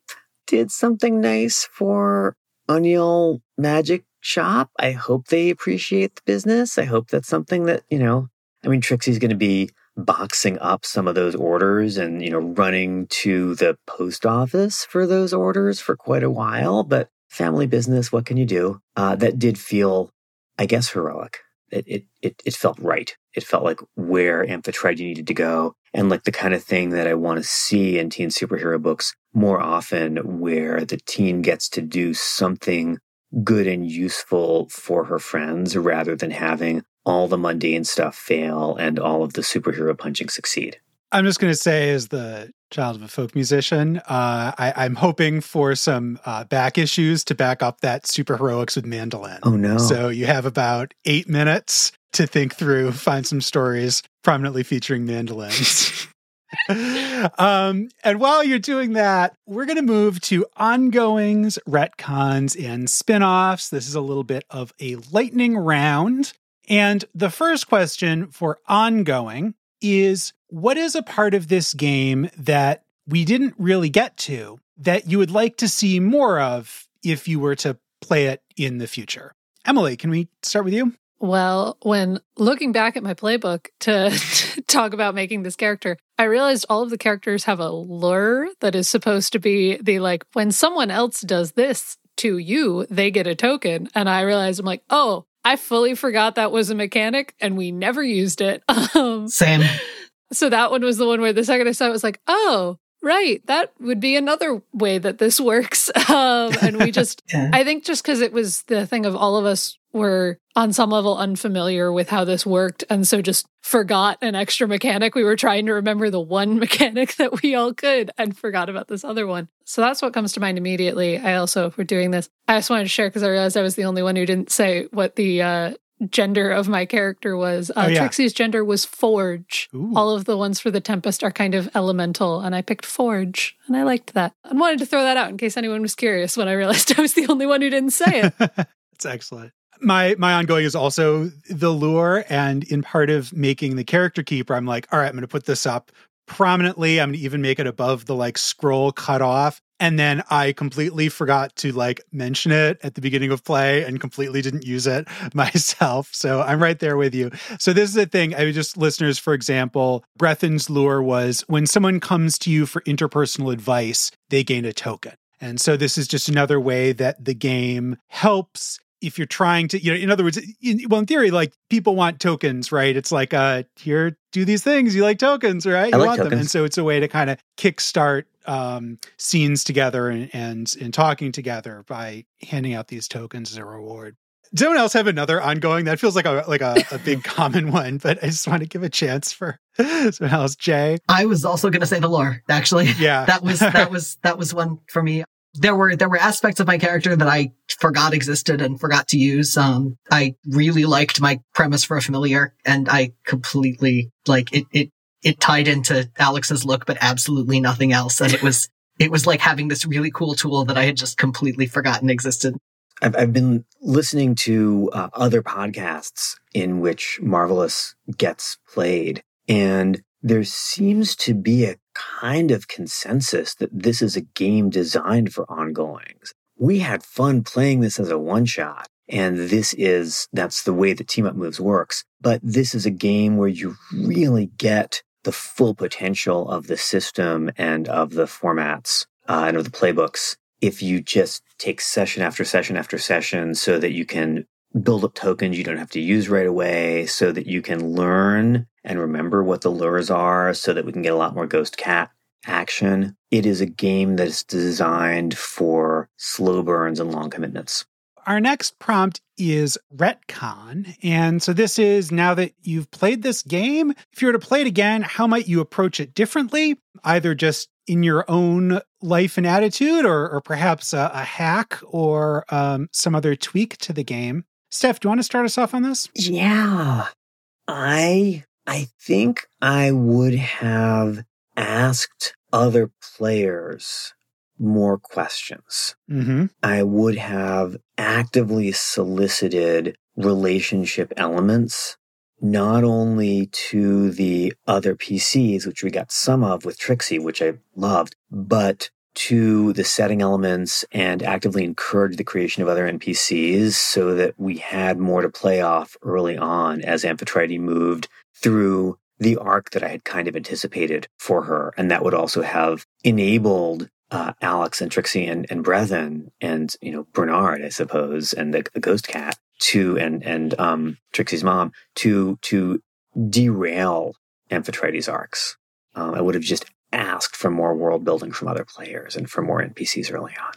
did something nice for O'Neill Magic Shop. I hope they appreciate the business. I hope that's something that, you know, I mean Trixie's going to be boxing up some of those orders and you know running to the post office for those orders for quite a while. But family business what can you do? Uh, that did feel i guess heroic. It, it, it, it felt right. It felt like where amphitrite needed to go? And like the kind of thing that i want to see in teen superhero books more often where the teen gets to do something good and useful for her friends rather than having all the mundane stuff fail and all of the superhero punching succeed.
I'm just going to say, as the child of a folk musician, uh, I, am hoping for some uh, back issues to back up that super heroics with mandolin.
Oh, no.
So you have about eight minutes to think through, find some stories prominently featuring mandolins. [laughs] um, and while you're doing that, we're going to move to ongoings, retcons, and spin offs. This is a little bit of a lightning round. And the first question for ongoing is what is a part of this game that we didn't really get to that you would like to see more of if you were to play it in the future? Emily, can we start with you?
Well, when looking back at my playbook to, [laughs] talk about making this character, I realized all of the characters have a lure that is supposed to be the like, when someone else does this to you, they get a token. And I realized I'm like, oh, I fully forgot that was a mechanic and we never used it. [laughs]
Um, Same.
So that one was the one where the second I saw it was like, oh, right, that would be another way that this [laughs] works. Um, and we just, [laughs] yeah. I think just because it was the thing of all of us were on some level unfamiliar with how this worked and so just forgot an extra mechanic. We were trying to remember the one [laughs] mechanic that we all could and forgot about this other one. So that's what comes to mind immediately. I also, if we're doing this, I just wanted to share because I realized I was the only one who didn't say what the uh, gender of my character was. Uh, oh, yeah. Trixie's gender was Forge. Ooh. All of the ones for the Tempest are kind of elemental, and I picked Forge, and I liked that. And wanted to throw that out in case anyone was curious when I realized [laughs] I was the only one who didn't say it. [laughs]
That's excellent my my ongoing is also the lure and in part of making the character keeper i'm like all right i'm going to put this up prominently i'm going to even make it above the like scroll cut off and then i completely forgot to like mention it at the beginning of play and completely didn't use it [laughs] myself. So i'm right there with you. So this is the thing i just listeners for example Brethyn's lure was when someone comes to you for interpersonal advice they gain a token. And so this is just another way that the game helps if you're trying to, you know, in other words, in, well, in theory, like people want tokens, right? It's like, uh, here, do these things. You like tokens, right? You
like
want
tokens.
them, and so it's a way to kind of kickstart um, scenes together and, and and talking together by handing out these tokens as a reward. Does anyone else have another ongoing? That feels like a like a, a big [laughs] common one, but I just want to give a chance for [laughs] someone else. Jay,
I was also going to say the lure. Actually,
yeah, [laughs]
that was that was that was one for me there were there were aspects of my character that I forgot existed and forgot to use. Um, I really liked my premise for a familiar, and I completely like it. It it tied into Alex's look, but absolutely nothing else. And it was, [laughs] it was like having this really cool tool that I had just completely forgotten existed.
I've, I've been listening to uh, other podcasts in which Marvelous gets played, and there seems to be a kind of consensus that this is a game designed for ongoings. We had fun playing this as a one shot. And this is, that's the way that Team Up Moves works. But this is a game where you really get the full potential of the system and of the formats uh, and of the playbooks if you just take session after session after session so that you can build up tokens you don't have to use right away so that you can learn and remember what the lures are so that we can get a lot more ghost cat action. It is a game that is designed for slow burns and long commitments.
Our next prompt is retcon. And so this is now that you've played this game, if you were to play it again, how might you approach it differently? Either just in your own life and attitude, or, or perhaps a, a hack or um, some other tweak to the game. Steph, do you want to start us off on this?
Yeah. I I think I would have asked other players more questions.
Mm-hmm.
I would have actively solicited relationship elements, not only to the other PCs, which we got some of with Trixie, which I loved, but to the setting elements and actively encourage the creation of other NPCs so that we had more to play off early on as Amphitrite moved through the arc that I had kind of anticipated for her. And that would also have enabled uh, Alex and Trixie and, and and, you know, Bernard, I suppose, and the, the ghost cat to, and, and, um, Trixie's mom to, to derail Amphitrite's arcs. Um, I would have just asked for more world building from other players and for more NPCs early on.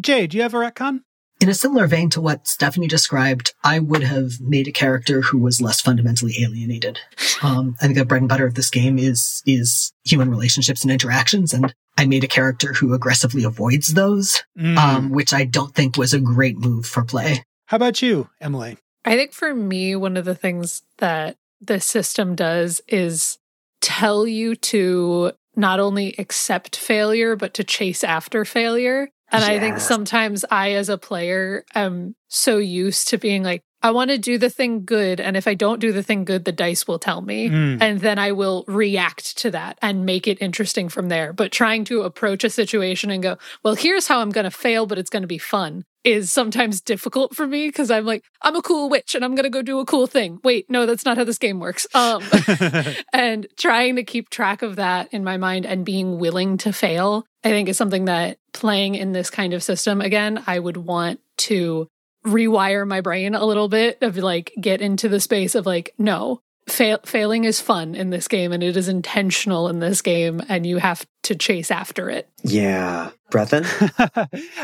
Jay, do you have a retcon?
In a similar vein to what Stephanie described, I would have made a character who was less fundamentally alienated. [laughs] Um, I think the bread and butter of this game is is human relationships and interactions, and I made a character who aggressively avoids those,
Mm.
um, which I don't think was a great move for play.
How about you, Emily?
I think for me, one of the things that the system does is tell you to not only accept failure, but to chase after failure. And I think sometimes I, as a player, am so used to being like, I want to do the thing good. And if I don't do the thing good, the dice will tell me.
Mm.
And then I will react to that and make it interesting from there. But trying to approach a situation and go, well, here's how I'm going to fail, but it's going to be fun is sometimes difficult for me because I'm like, I'm a cool witch and I'm going to go do a cool thing. Wait, no, that's not how this game works. Um, [laughs] and trying to keep track of that in my mind and being willing to fail, I think is something that playing in this kind of system again, I would want to rewire my brain a little bit of like get into the space of like, no, fail- failing is fun in this game and it is intentional in this game and you have to chase after it.
Yeah. Brethyn?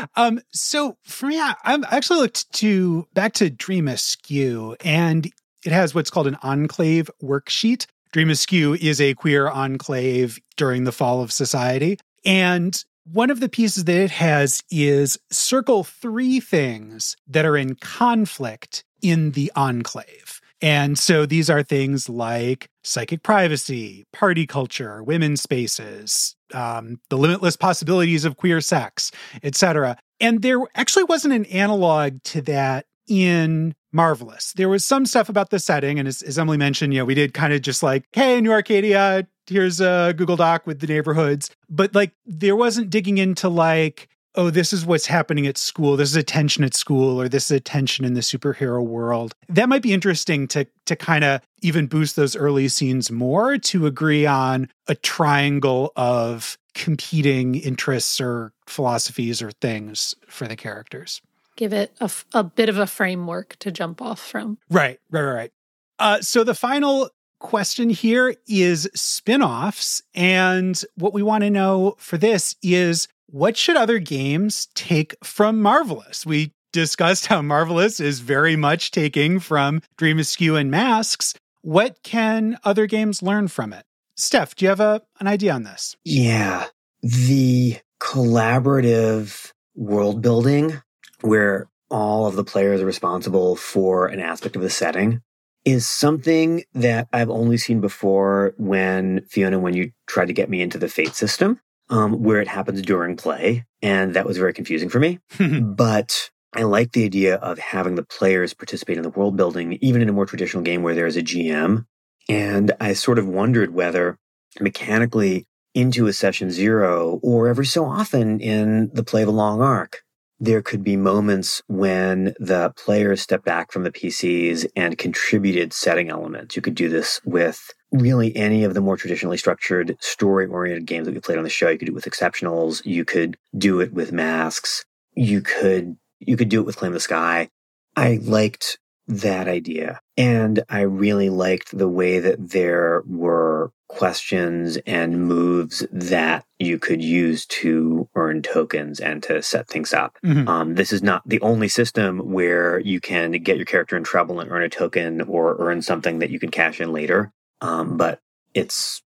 [laughs]
um, so for me, I, I'm actually looked to back to Dream Askew, and it has what's called an enclave worksheet. Dream Askew is a queer enclave during the fall of society. And one of the pieces that it has is circle three things that are in conflict in the enclave. And so these are things like psychic privacy, party culture, women's spaces, um, the limitless possibilities of queer sex, etc. And there actually wasn't an analog to that in Marvelous. There was some stuff about the setting, and as, as Emily mentioned, you know, we did kind of just like, hey, New Arcadia, here's a Google Doc with the neighborhoods, but like there wasn't digging into like, oh, this is what's happening at school. This is a tension at school, or this is a tension in the superhero world. That might be interesting to to kind of even boost those early scenes more to agree on a triangle of competing interests or philosophies or things for the characters.
Give it a, f- a bit of a framework to jump off from.
Right, right, right, right. Uh, so the final question here is spin-offs and what we want to know for this is what should other games take from marvelous? We discussed how marvelous is very much taking from dream askew and masks. What can other games learn from it? Steph do you have a, an idea on this?
Yeah. The collaborative world building where all of the players are responsible for an aspect of the setting is something that I've only seen before when Fiona, when you tried to get me into the Fate system, um, where it happens during play. And that was very confusing for me. [laughs] but I like the idea of having the players participate in the world building, even in a more traditional game where there's a GM. And I sort of wondered whether mechanically into a session zero or every so often in the play of a long arc, there could be moments when the players step back from the PCs and contributed setting elements. You could do this with really any of the more traditionally structured story oriented games that we played on the show. You could do it with exceptionals. You could do it with masks. You could, you could do it with Claim the Sky. I liked that idea. And I really liked the way that there were questions and moves that you could use to earn tokens and to set things up. Mm-hmm. Um, this is not the only system where you can get your character in trouble and earn a token or earn something that you can cash in later. Um, but it's,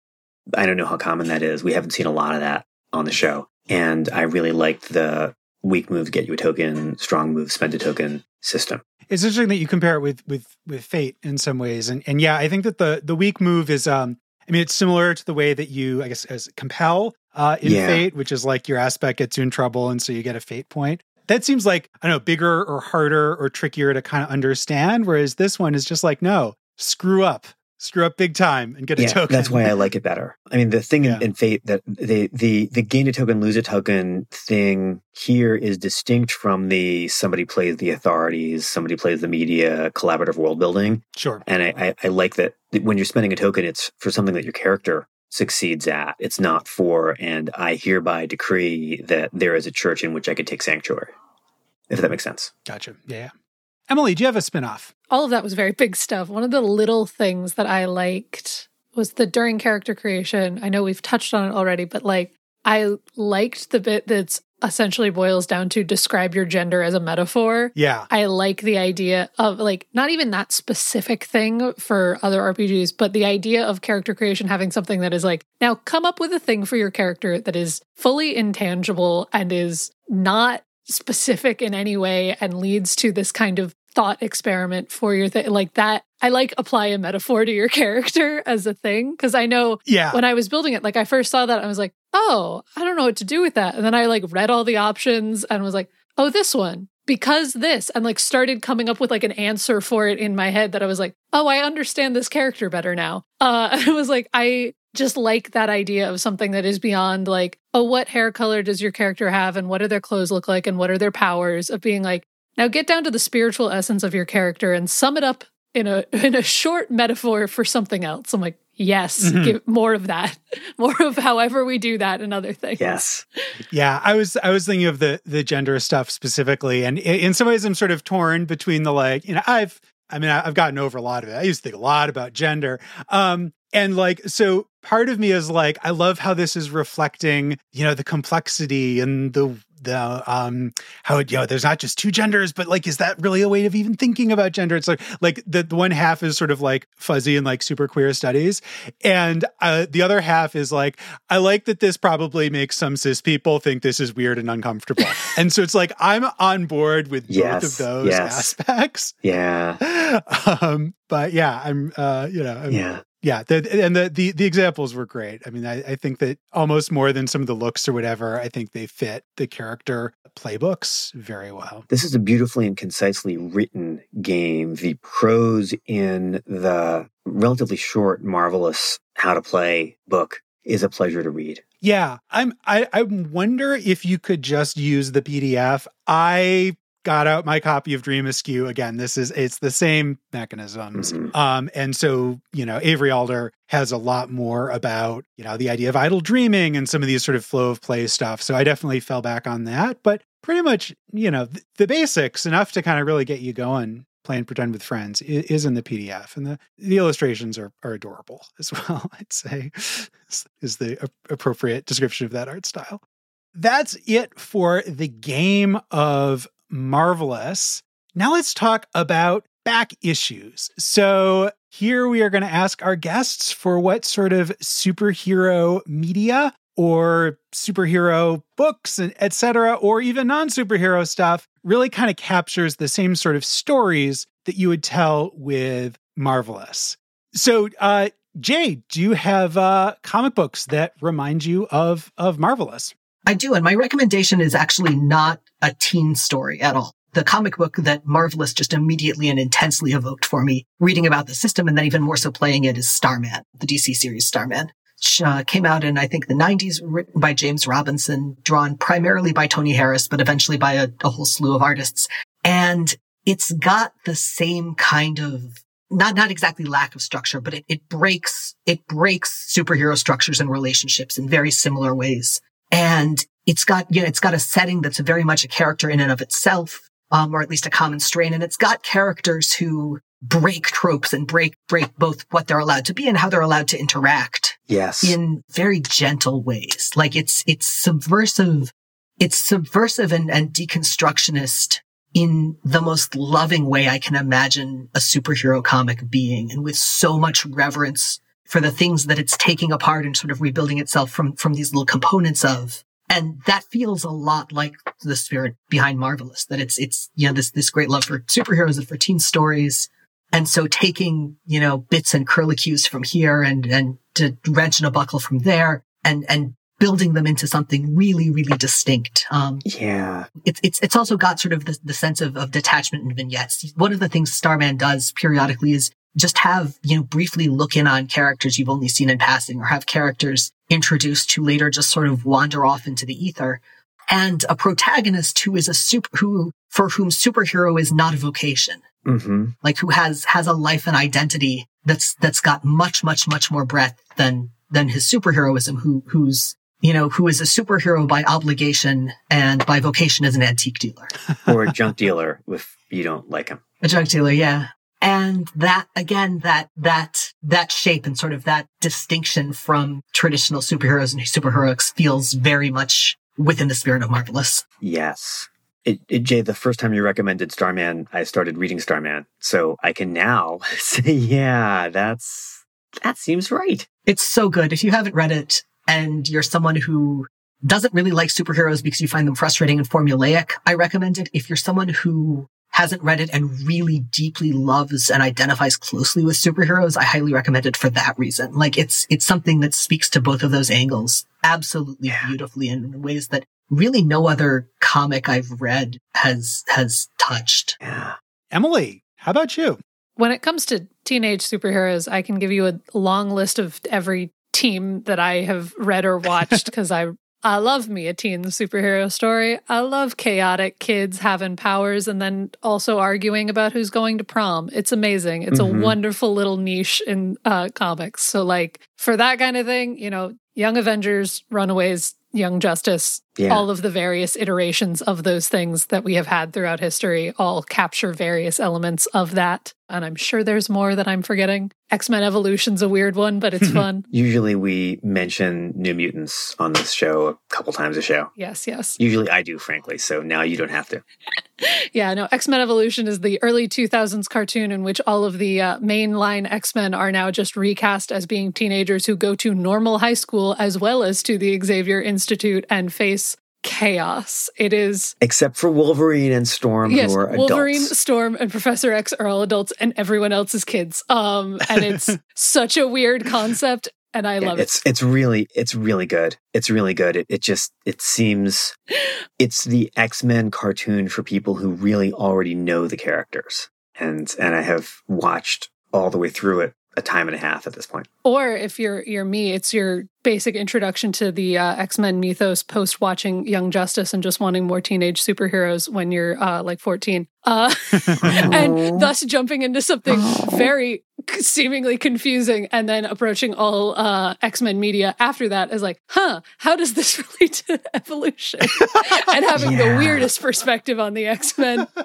I don't know how common that is. We haven't seen a lot of that on the show. And I really liked the weak moves get you a token, strong moves spend a token system.
It's interesting that you compare it with with with Fate in some ways, and and yeah, I think that the the weak move is um, I mean, it's similar to the way that you, I guess, as compel uh, in yeah. Fate, which is like your aspect gets you in trouble, and so you get a Fate point. That seems like I don't know, bigger or harder or trickier to kind of understand. Whereas this one is just like, no, screw up, screw up big time and get a token.
That's why I like it better. I mean, the thing yeah. in, in, Fate that the the the gain a token, lose a token thing here is distinct from the somebody plays the authorities, somebody plays the media, collaborative world building.
Sure.
And I, I, I like that when you're spending a token, it's for something that your character succeeds at. It's not for, and I hereby decree that there is a church in which I could take sanctuary. If that makes sense.
Gotcha. Yeah. Emily, do you have a spinoff?
All of that was very big stuff. One of the little things that I liked was the during character creation. I know we've touched on it already, but like I liked the bit that's essentially boils down to describe your gender as a metaphor.
Yeah.
I like the idea of like not even that specific thing for other RPGs, but the idea of character creation having something that is like, now come up with a thing for your character that is fully intangible and is not specific in any way and leads to this kind of thought experiment for your thing like that i like apply a metaphor to your [laughs] character as a thing because i know
yeah.
when i was building it like i first saw that i was like oh i don't know what to do with that. And then i like read all the options and was like oh this one because this and like started coming up with like an answer for it in my head that i was like oh i understand this character better now. Uh [laughs] i was like i just like that idea of something that is beyond like, oh, what hair color does your character have and what do their clothes look like and what are their powers of being like, now get down to the spiritual essence of your character and sum it up in a [laughs] in a short metaphor for something else. I'm like, yes, mm-hmm. give more of that. [laughs] More of however we do that and other things.
Yes.
Yeah, I was I was thinking of the the gender stuff specifically and in some ways I'm sort of torn between the like, you know, I've I mean, I've gotten over a lot of it. I used to think a lot about gender. Um, and like, so part of me is like, I love how this is reflecting, you know, the complexity and the the um how it, you know there's not just two genders but like is that really a way of even thinking about gender? It's like like the, the one half is sort of like fuzzy and like super queer studies. And uh, the other half is like i like that this probably makes some cis people think this is weird and uncomfortable. [laughs] And so it's like i'm on board with
yes,
both of those
yes.
aspects.
Yeah. [laughs]
Um but yeah i'm uh you know I'm,
yeah
yeah, the, and the, the the examples were great. I mean, I, I, think that almost more than some of the looks or whatever, I think they fit the character playbooks very well.
This is a beautifully and concisely written game. The prose in the relatively short, marvelous how to play book is a pleasure to read.
Yeah, I'm. I, I wonder if you could just use the PDF. I got out my copy of Dream Askew again. This is it's the same mechanisms. Mm-hmm. Um, and so, you know, Avery Alder has a lot more about, you know, the idea of idle dreaming and some of these sort of flow of play stuff. So I definitely fell back on that. But pretty much, you know, th- the basics enough to kind of really get you going playing pretend with friends is in the pdf and the, the illustrations are, are adorable [laughs] as well i'd say is the appropriate description of that art style that's it for the game of marvelous. Now let's talk about back issues. So here we are going to ask our guests for what sort of superhero media or superhero books and etc or even non-superhero stuff really kind of captures the same sort of stories that you would tell with marvelous. So, uh, Jay, do you have uh, comic books that remind you of of Marvelous?
I do, and my recommendation is actually not a teen story at all. The comic book that Marvelous just immediately and intensely evoked for me, reading about the system and then even more so playing it is Starman, the DC series Starman. Which, uh, came out in, I think, the 90s, written by James Robinson, drawn primarily by Tony Harris, but eventually by a, a whole slew of artists. And it's got the same kind of not not exactly lack of structure, but it, it breaks it breaks superhero structures and relationships in very similar ways. And it's got you know it's got a setting that's very much a character in and of itself, um, or at least a common strain, and it's got characters who break tropes and break break both what they're allowed to be and how they're allowed to interact.
Yes,
in very gentle ways. Like it's it's subversive. It's subversive and, and deconstructionist in the most loving way I can imagine a superhero comic being and with so much reverence for the things that it's taking apart and sort of rebuilding itself from, from these little components of. And that feels a lot like the spirit behind Marvelous, that it's, it's, you know, this, this great love for superheroes and for teen stories. And so taking, you know, bits and curlicues from here and, and to wrench and a buckle from there and, and building them into something really, really distinct. Um,
yeah.
It's, it's, it's also got sort of the, the sense of, of detachment and vignettes. One of the things Starman does periodically is just have, you know, briefly look in on characters you've only seen in passing or have characters introduced to later just sort of wander off into the ether. And a protagonist who is a super, who, for whom superhero is not a vocation.
Mm-hmm.
Like who has, has a life and identity that's, that's got much, much, much more breadth than, than his superheroism, who, who's you know, who is a superhero by obligation and by vocation as an antique dealer.
or a junk dealer if you don't like him. [laughs]
A junk dealer, yeah. And that, again, that, that, that shape and sort of that distinction from traditional superheroes and superheroics feels very much within the spirit of Marvelous.
Yes. It, it, Jay, the first time you recommended Starman, I started reading Starman. So I can now [laughs] say, yeah, that's, that seems right.
It's so good. If you haven't read it, and you're someone who doesn't really like superheroes because you find them frustrating and formulaic, I recommend it. If you're someone who hasn't read it and really deeply loves and identifies closely with superheroes, I highly recommend it for that reason. Like it's, it's something that speaks to both of those angles absolutely yeah. beautifully in ways that really no other comic I've read has, has touched.
Yeah.
Emily, how about you?
When it comes to teenage superheroes, I can give you a long list of every team that I have read or [laughs] watched because I I love me a teen superhero story. I love chaotic kids having powers and then also arguing about who's going to prom. It's amazing. It's mm-hmm. a wonderful little niche in uh, comics. So, like, for that kind of thing, you know, Young Avengers, Runaways, Young Justice, yeah. all of the various iterations of those things that we have had throughout history all capture various elements of that. And I'm sure there's more that I'm forgetting. X Men Evolution's a weird one, but it's [laughs] fun.
Usually we mention New Mutants on this show a couple times a show.
Yes, yes.
Usually I do, frankly. So now you don't have to. [laughs]
yeah, no, X Men Evolution is the early 2000s cartoon in which all of the uh, mainline X Men are now just recast as being teenagers who go to normal high school as well as to the Xavier Institute and face chaos. It is
except for Wolverine and Storm,
yes,
who are
adults. Wolverine. Storm, and Professor X are all adults, and everyone else is kids. Um, and it's [laughs] such a weird concept and I love
it's,
it.
It's really, it's really good. It's really good. It, it just, it seems, it's the X Men cartoon for people who really already know the characters, and and I have watched all the way through it a time and a half at this point.
Or if you're you're me, it's your basic introduction to the uh, X Men mythos post watching Young Justice and just wanting more teenage superheroes when you're uh, like 14, uh, [laughs] and thus jumping into something very seemingly confusing, and then approaching all uh, X Men media after that as like, huh, how does this [laughs] relate to evolution? and having yeah. the weirdest perspective on the X Men. [laughs]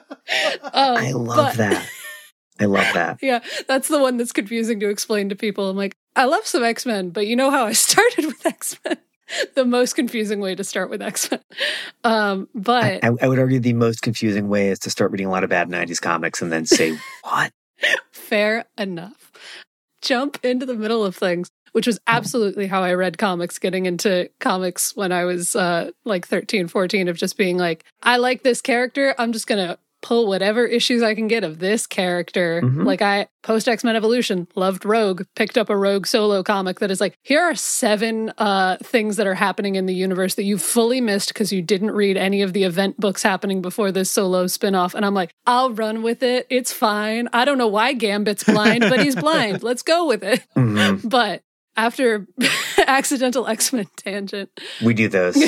Um,
I love but, that. I love that. [laughs]
yeah, that's the one that's confusing to explain to people. I'm like, I love some X Men, but you know how I [laughs] started with X Men? [laughs] the most confusing way to start with X Men. Um, but
I, I, would argue the most confusing way is to start reading a lot of bad 90s comics and then say, what?
Fair enough. Jump into the middle of things, which was absolutely how I read comics, getting into comics when I was uh, like 13, 14, of just being like, I like this character. I'm just going to pull whatever issues I can get of this character.
Mhm.
Like I post X Men Evolution, loved Rogue, picked up a Rogue solo comic that is like, here are seven uh, things that are happening in the universe that you fully missed because you didn't read any of the event books happening before this solo spinoff. And I'm like, I'll run with it. It's fine. I don't know why Gambit's blind, but he's blind. [laughs] Let's go with it.
Mhm. [laughs]
But after [laughs] accidental X Men tangent,
We do those.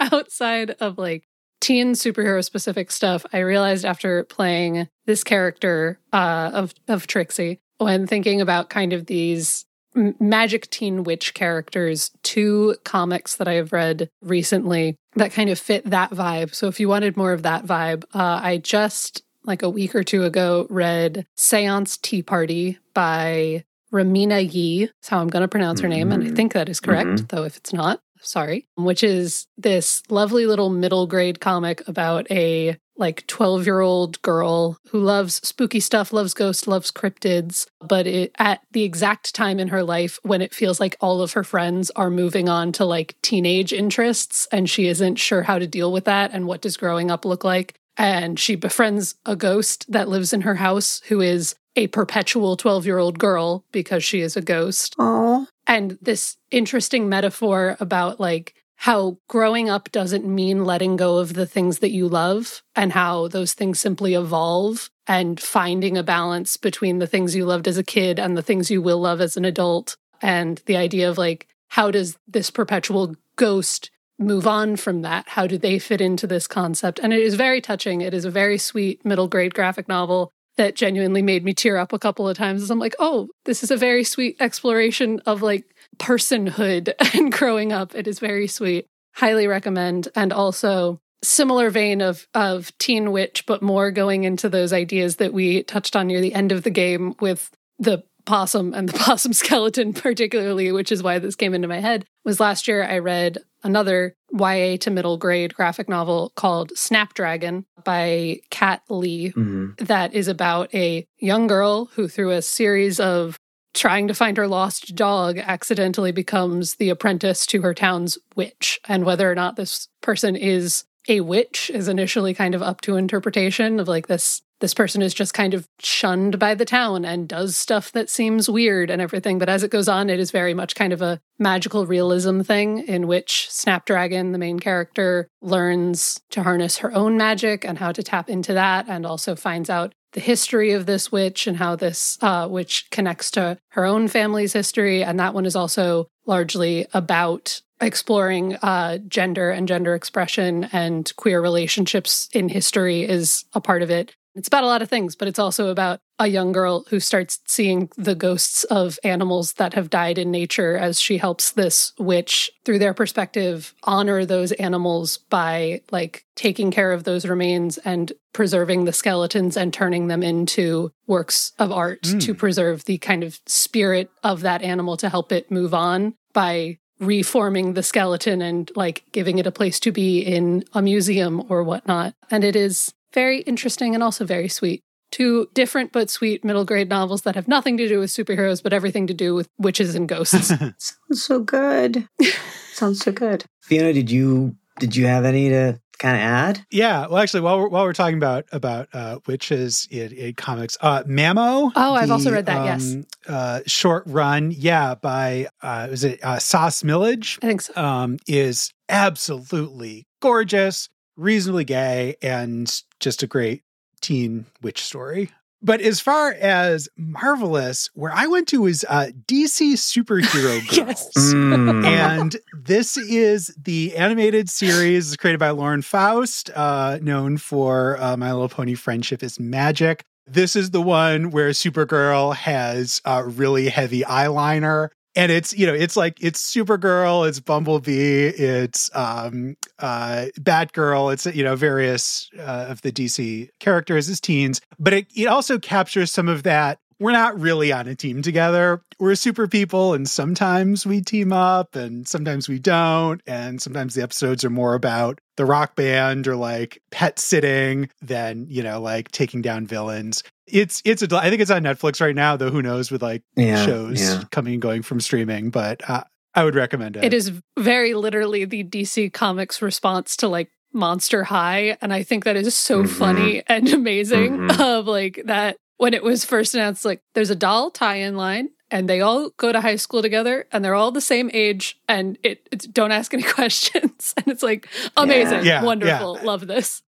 outside of like teen superhero specific stuff, I realized after playing this character uh, of of Trixie, when thinking about kind of these m- magic teen witch characters, two comics that I have read recently that kind of fit that vibe. So if you wanted more of that vibe, uh, I just like a week or two ago read Seance Tea Party by Reimena Yee. That's how I'm going to pronounce her name. And I
Mhm.
think that is correct, though if it's not, sorry, which is this lovely little middle grade comic about a like 12 year old girl who loves spooky stuff, loves ghosts, loves cryptids, but it, at the exact time in her life when it feels like all of her friends are moving on to like teenage interests and she isn't sure how to deal with that and what does growing up look like. And she befriends a ghost that lives in her house who is a perpetual 12 year old girl because she is a ghost
Oh.
And this interesting metaphor about like how growing up doesn't mean letting go of the things that you love and how those things simply evolve and finding a balance between the things you loved as a kid and the things you will love as an adult. And the idea of like how does this perpetual ghost move on from that? How do they fit into this concept? And it is very touching. It is a very sweet middle grade graphic novel that genuinely made me tear up a couple of times. is I'm like, oh, this is a very sweet exploration of like personhood [laughs] and growing up. It is very sweet. Highly recommend. And also similar vein of of teen witch, but more going into those ideas that we touched on near the end of the game with the possum and the [laughs] possum skeleton particularly which is why this came into my head was last year i read another ya to middle grade graphic novel called snapdragon by Kat Leyh
Mhm.
that is about a young girl who, through a series of trying to find her lost dog, accidentally becomes the apprentice to her town's witch. And whether or not this person is a witch is initially kind of up to interpretation of like this. This person is just kind of shunned by the town and does stuff that seems weird and everything. But as it goes on, it is very much kind of a magical realism thing in which Snapdragon, the main character, learns to harness her own magic and how to tap into that, and also finds out the history of this witch and how this uh, witch connects to her own family's history. And that one is also largely about exploring uh, gender and gender expression and queer relationships in history is a part of it. It's about a lot of things, but it's also about a young girl who starts seeing the ghosts of animals that have died in nature as she helps this witch, through their perspective, honor those animals by like taking care of those remains and preserving the skeletons and turning them into works of art
Mm.
to preserve the kind of spirit of that animal to help it move on by reforming the skeleton and like giving it a place to be in a museum or whatnot. And it is very interesting and also very sweet. Two different but sweet middle grade novels that have nothing to do with superheroes, but everything to do with witches and ghosts. [laughs]
Sounds so good. [laughs] Sounds so good. Fiona, did you did you have any to kind of add?
Yeah, well, actually, while we're, while we're talking about about uh, witches in, in comics, uh, Mamo.
Oh, I've also read that, yes.
uh, short run, yeah, by uh, was it uh, Sas Milledge?
I think so.
Um, is absolutely gorgeous, reasonably gay, and just a great teen witch story. But as far as marvelous, where I went to was uh, DC Superhero [laughs] Girls.
Yes.
Mm.
and this is the animated series created by Lauren Faust, uh, known for uh, My Little Pony Friendship is Magic. This is the one where Supergirl has uh, really heavy eyeliner. And it's, you know, it's like it's Supergirl, it's Bumblebee, it's um uh Batgirl, it's you know, various uh, of the DC characters as teens. But it, it also captures some of that we're not really on a team together. We're super people, and sometimes we team up, and sometimes we don't. And sometimes the episodes are more about the rock band or like pet sitting than you know, like taking down villains. It's it's a, I think it's on Netflix right now, though. Who knows with like
yeah,
shows
yeah.
coming and going from streaming? But uh, I would recommend it.
It is very literally the DC Comics response to like Monster High. And I think that is so
Mhm.
funny and amazing
Mhm. [laughs]
of like that when it was first announced, like there's a doll tie-in line and they all go to high school together and they're all the same age and it it's, don't ask any [laughs] questions. And it's like amazing,
Yeah,
wonderful, love this.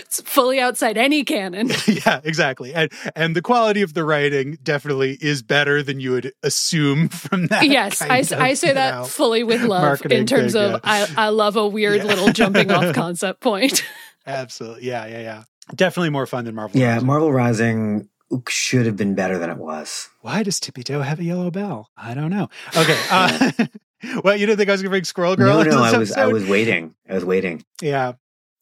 It's fully outside any canon. [laughs]
yeah, exactly. And and the quality of the writing definitely is better than you would assume from that.
yes, I,
of,
I say that
know.
fully with love in terms
thing,
of
yeah.
I, I love a weird
Yeah.
little jumping off [laughs] concept point.
Absolutely. Yeah, yeah, yeah. Definitely more fun than Marvel.
Yeah,
Rising.
Marvel Rising should have been better than it was.
Why does Tippy Toe have a yellow bell? I don't know. Okay. Uh, [laughs] well, you didn't think I was going to bring Squirrel Girl?
no,
into
no,
this
I was I was waiting. I was waiting.
Yeah.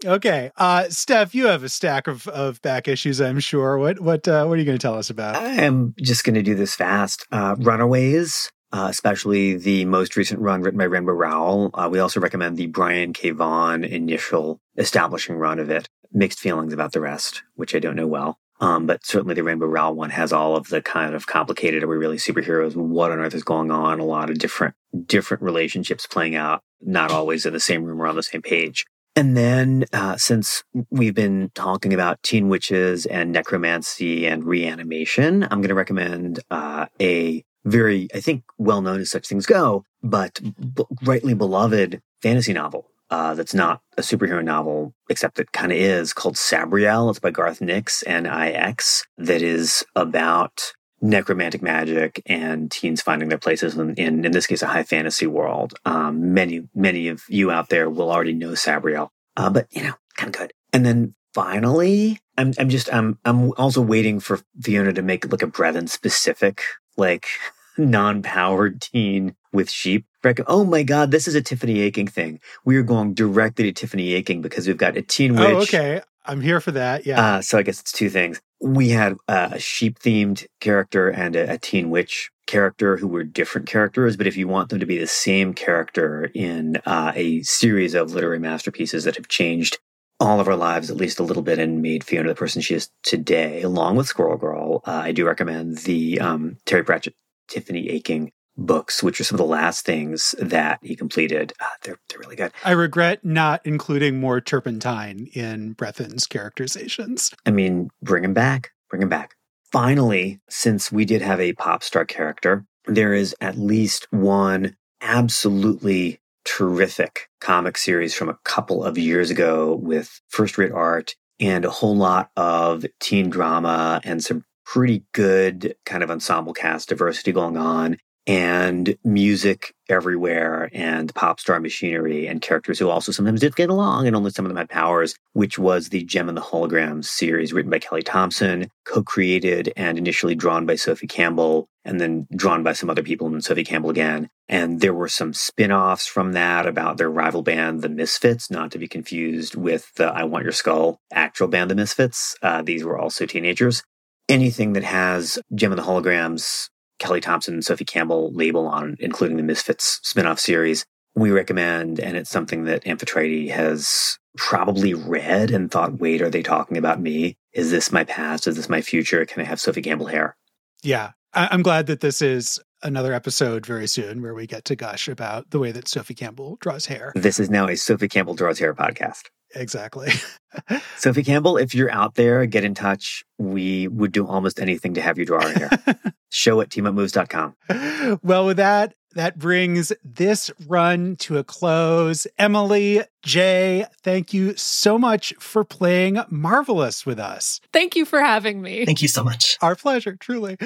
Okay. Uh, Steph, you have a stack of, of back issues, I'm sure. What what uh, what are you going to tell us about?
I am just going to do this fast. Uh, Runaways, uh, especially the most recent run written by Rainbow Rowell. Uh, we also recommend the Brian K. Vaughan initial establishing run of it. Mixed feelings about the rest, which I don't know well. Um, but certainly the Rainbow Rowell one has all of the kind of complicated, are we really superheroes? What on earth is going on? A lot of different, different relationships playing out, not always in the same room or on the same page. And then, uh, since we've been talking about teen witches and necromancy and reanimation, I'm going to recommend uh, a very, I think, well known as such things go, but b- rightly beloved fantasy novel. Uh, that's not a superhero novel, except it kind of is called Sabriel. It's by Garth Nix N I X, that is about necromantic magic and teens finding their places in, in, in this case, a high fantasy world. Um, many, many of you out there will already know Sabriel, uh, but you know, kind of good. And then finally, I'm, I'm just, I'm, I'm also waiting for Fiona to make like a Brethyn specific, like [laughs] non-powered teen with sheep. Rec- Oh my God, this is a Tiffany Aching thing. We are going directly to Tiffany Aching because we've got a teen witch.
oh, okay. I'm here for that. Yeah.
Uh, so I guess it's two things. We had a sheep themed character and a, a teen witch character who were different characters, but if you want them to be the same character in uh, a series of literary masterpieces that have changed all of our lives at least a little bit and made Fiona the person she is today, along with Squirrel Girl, uh, I do recommend the um, Terry Pratchett, Tiffany Aching books, which are some of the last things that he completed. Uh, they're, they're really good.
I regret not including more turpentine in Brethyn's characterizations.
I mean, bring him back, bring him back. Finally, since we did have a pop star character, there is at least one absolutely terrific comic series from a couple of years ago with first rate art and a whole lot of teen drama and some pretty good kind of ensemble cast diversity going on and music everywhere and pop star machinery and characters who also sometimes did get along and only some of them had powers, which was the Jem and the Holograms series written by Kelly Thompson, co-created and initially drawn by Sophie Campbell and then drawn by some other people and then Sophie Campbell again. And there were some spin-offs from that about their rival band, The Misfits, not to be confused with the I Want Your Skull actual band, The Misfits. Uh, these were also teenagers. Anything that has Jem and the Holograms Kelly Thompson and Sophie Campbell label on, including the Misfits spin-off series, we recommend, and it's something that Amphitrite has probably read and thought, wait, are they talking about me? Is this my past? Is this my future? Can I have Sophie Campbell hair?
Yeah. I- I'm glad that this is another episode very soon where we get to gush about the way that Sophie Campbell draws hair.
This is now a Sophie Campbell Draws Hair podcast.
Exactly. [laughs]
Sophie Campbell, if you're out there, get in touch. We would do almost anything to have you draw our hair. [laughs] Show at teamupmoves.com.
well, with that, that brings this run to a close. Emily, Jay, thank you so much for playing Marvelous with us.
Thank you for having me.
Thank you so much.
Our pleasure, truly.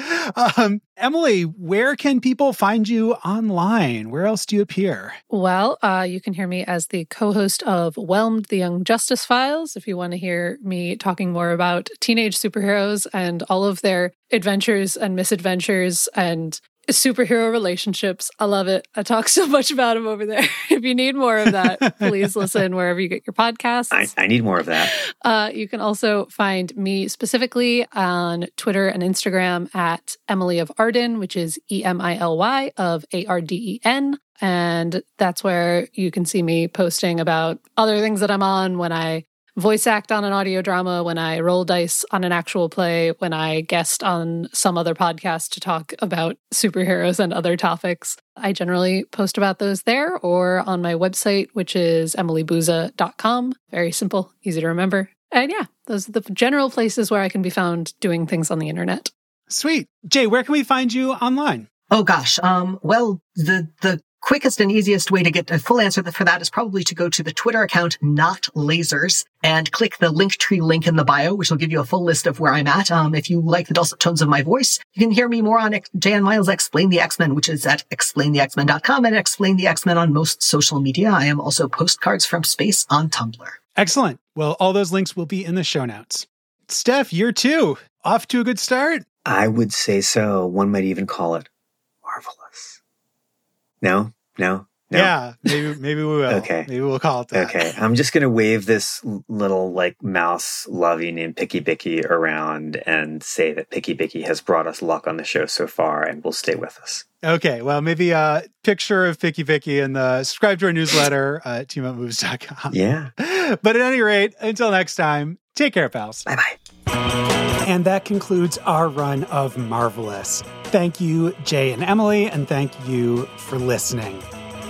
Um, Emily, where can people find you online? Where else do you appear?
Well, uh, you can hear me as the co host of Whelmed the Young Justice Files if you want to hear me talking more about teenage superheroes and all of their adventures and misadventures and superhero relationships. I love it. I talk [laughs] so much about them over there. [laughs] if you need more of that, please listen wherever you get your podcasts.
I, I need more of that.
Uh, you can also find me specifically on Twitter and Instagram at Emily of Arden, which is E M I L Y of A R D E N. And that's where you can see me posting about other things that I'm on when I voice act on an audio drama, when I roll dice on an actual play, when I guest on some other podcast to talk about superheroes and other topics. I generally post about those there or on my website, which is emilybuza.com. Very simple, easy to remember. And yeah, those are the general places where I can be found doing things on the internet.
Sweet. Jay, where can we find you online?
Oh gosh. Um, well, the, the quickest and easiest way to get a full answer for that is probably to go to the Twitter account, not lasers, and click the Linktree link in the bio, which will give you a full list of where I'm at. Um, if you like the dulcet tones of my voice, you can hear me more on X- Jay and Miles X-Plain the X-Men, which is at explainthexmen.com and explain the X-Men on most social media. I am also postcards from space on Tumblr.
Excellent. Well, all those links will be in the show notes. Steph, year two, off to a good start.
I would say so. One might even call it marvelous. No, no, no.
Yeah, maybe maybe we will.
Okay.
maybe we'll call it that.
Okay, I'm just gonna wave this little like mouse lovey named Picky Bicky around and say that Picky Bicky has brought us luck on the show so far and will stay with us.
Okay, well, maybe a picture of Picky Bicky and the subscribe to our newsletter uh, at teamupmoves.com.
Yeah. [laughs]
But at any rate, until next time, take care, pals.
Bye bye.
And that concludes our run of Marvelous. Thank you, Jay and Emily, and thank you for listening.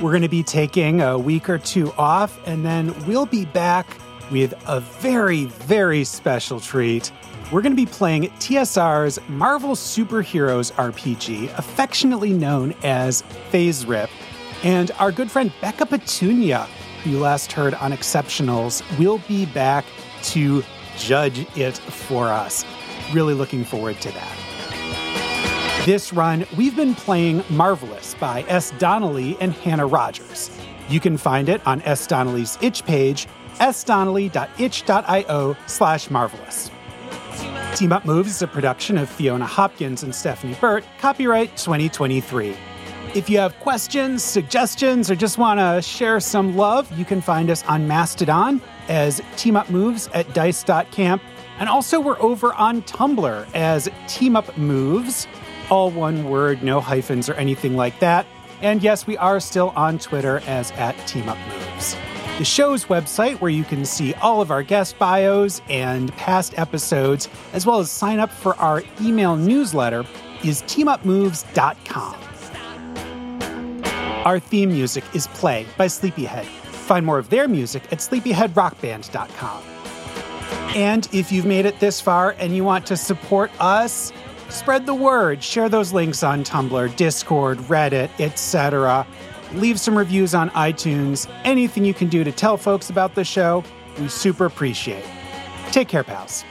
We're going to be taking a week or two off, and then we'll be back with a very, very special treat. We're going to be playing TSR's Marvel Superheroes RPG, affectionately known as FASERIP. And our good friend Becca Petunia, who you last heard on Exceptionals, will be back to judge it for us. Really looking forward to that. This run, we've been playing Marvelous by S. Donnelly and Hannah Rogers. You can find it on S. Donnelly's itch page, sdonnelly.itch.io slash marvelous. Team Up Moves is a production of Fiona Hopkins and Stephanie Burt, copyright 2023. If you have questions, suggestions, or just want to share some love, you can find us on Mastodon as Team Up Moves at dice.camp. And also, we're over on Tumblr as Team Up Moves, all one word, no hyphens or anything like that. And yes, we are still on Twitter as at Team Up Moves. The show's website, where you can see all of our guest bios and past episodes, as well as sign up for our email newsletter, is teamupmoves.com. Our theme music is Play by Sleepyhead. Find more of their music at sleepyheadrockband.com. And if you've made it this far and you want to support us, spread the word. Share those links on Tumblr, Discord, Reddit, etc. Leave some reviews on iTunes. Anything you can do to tell folks about the show, we super appreciate. Take care, pals.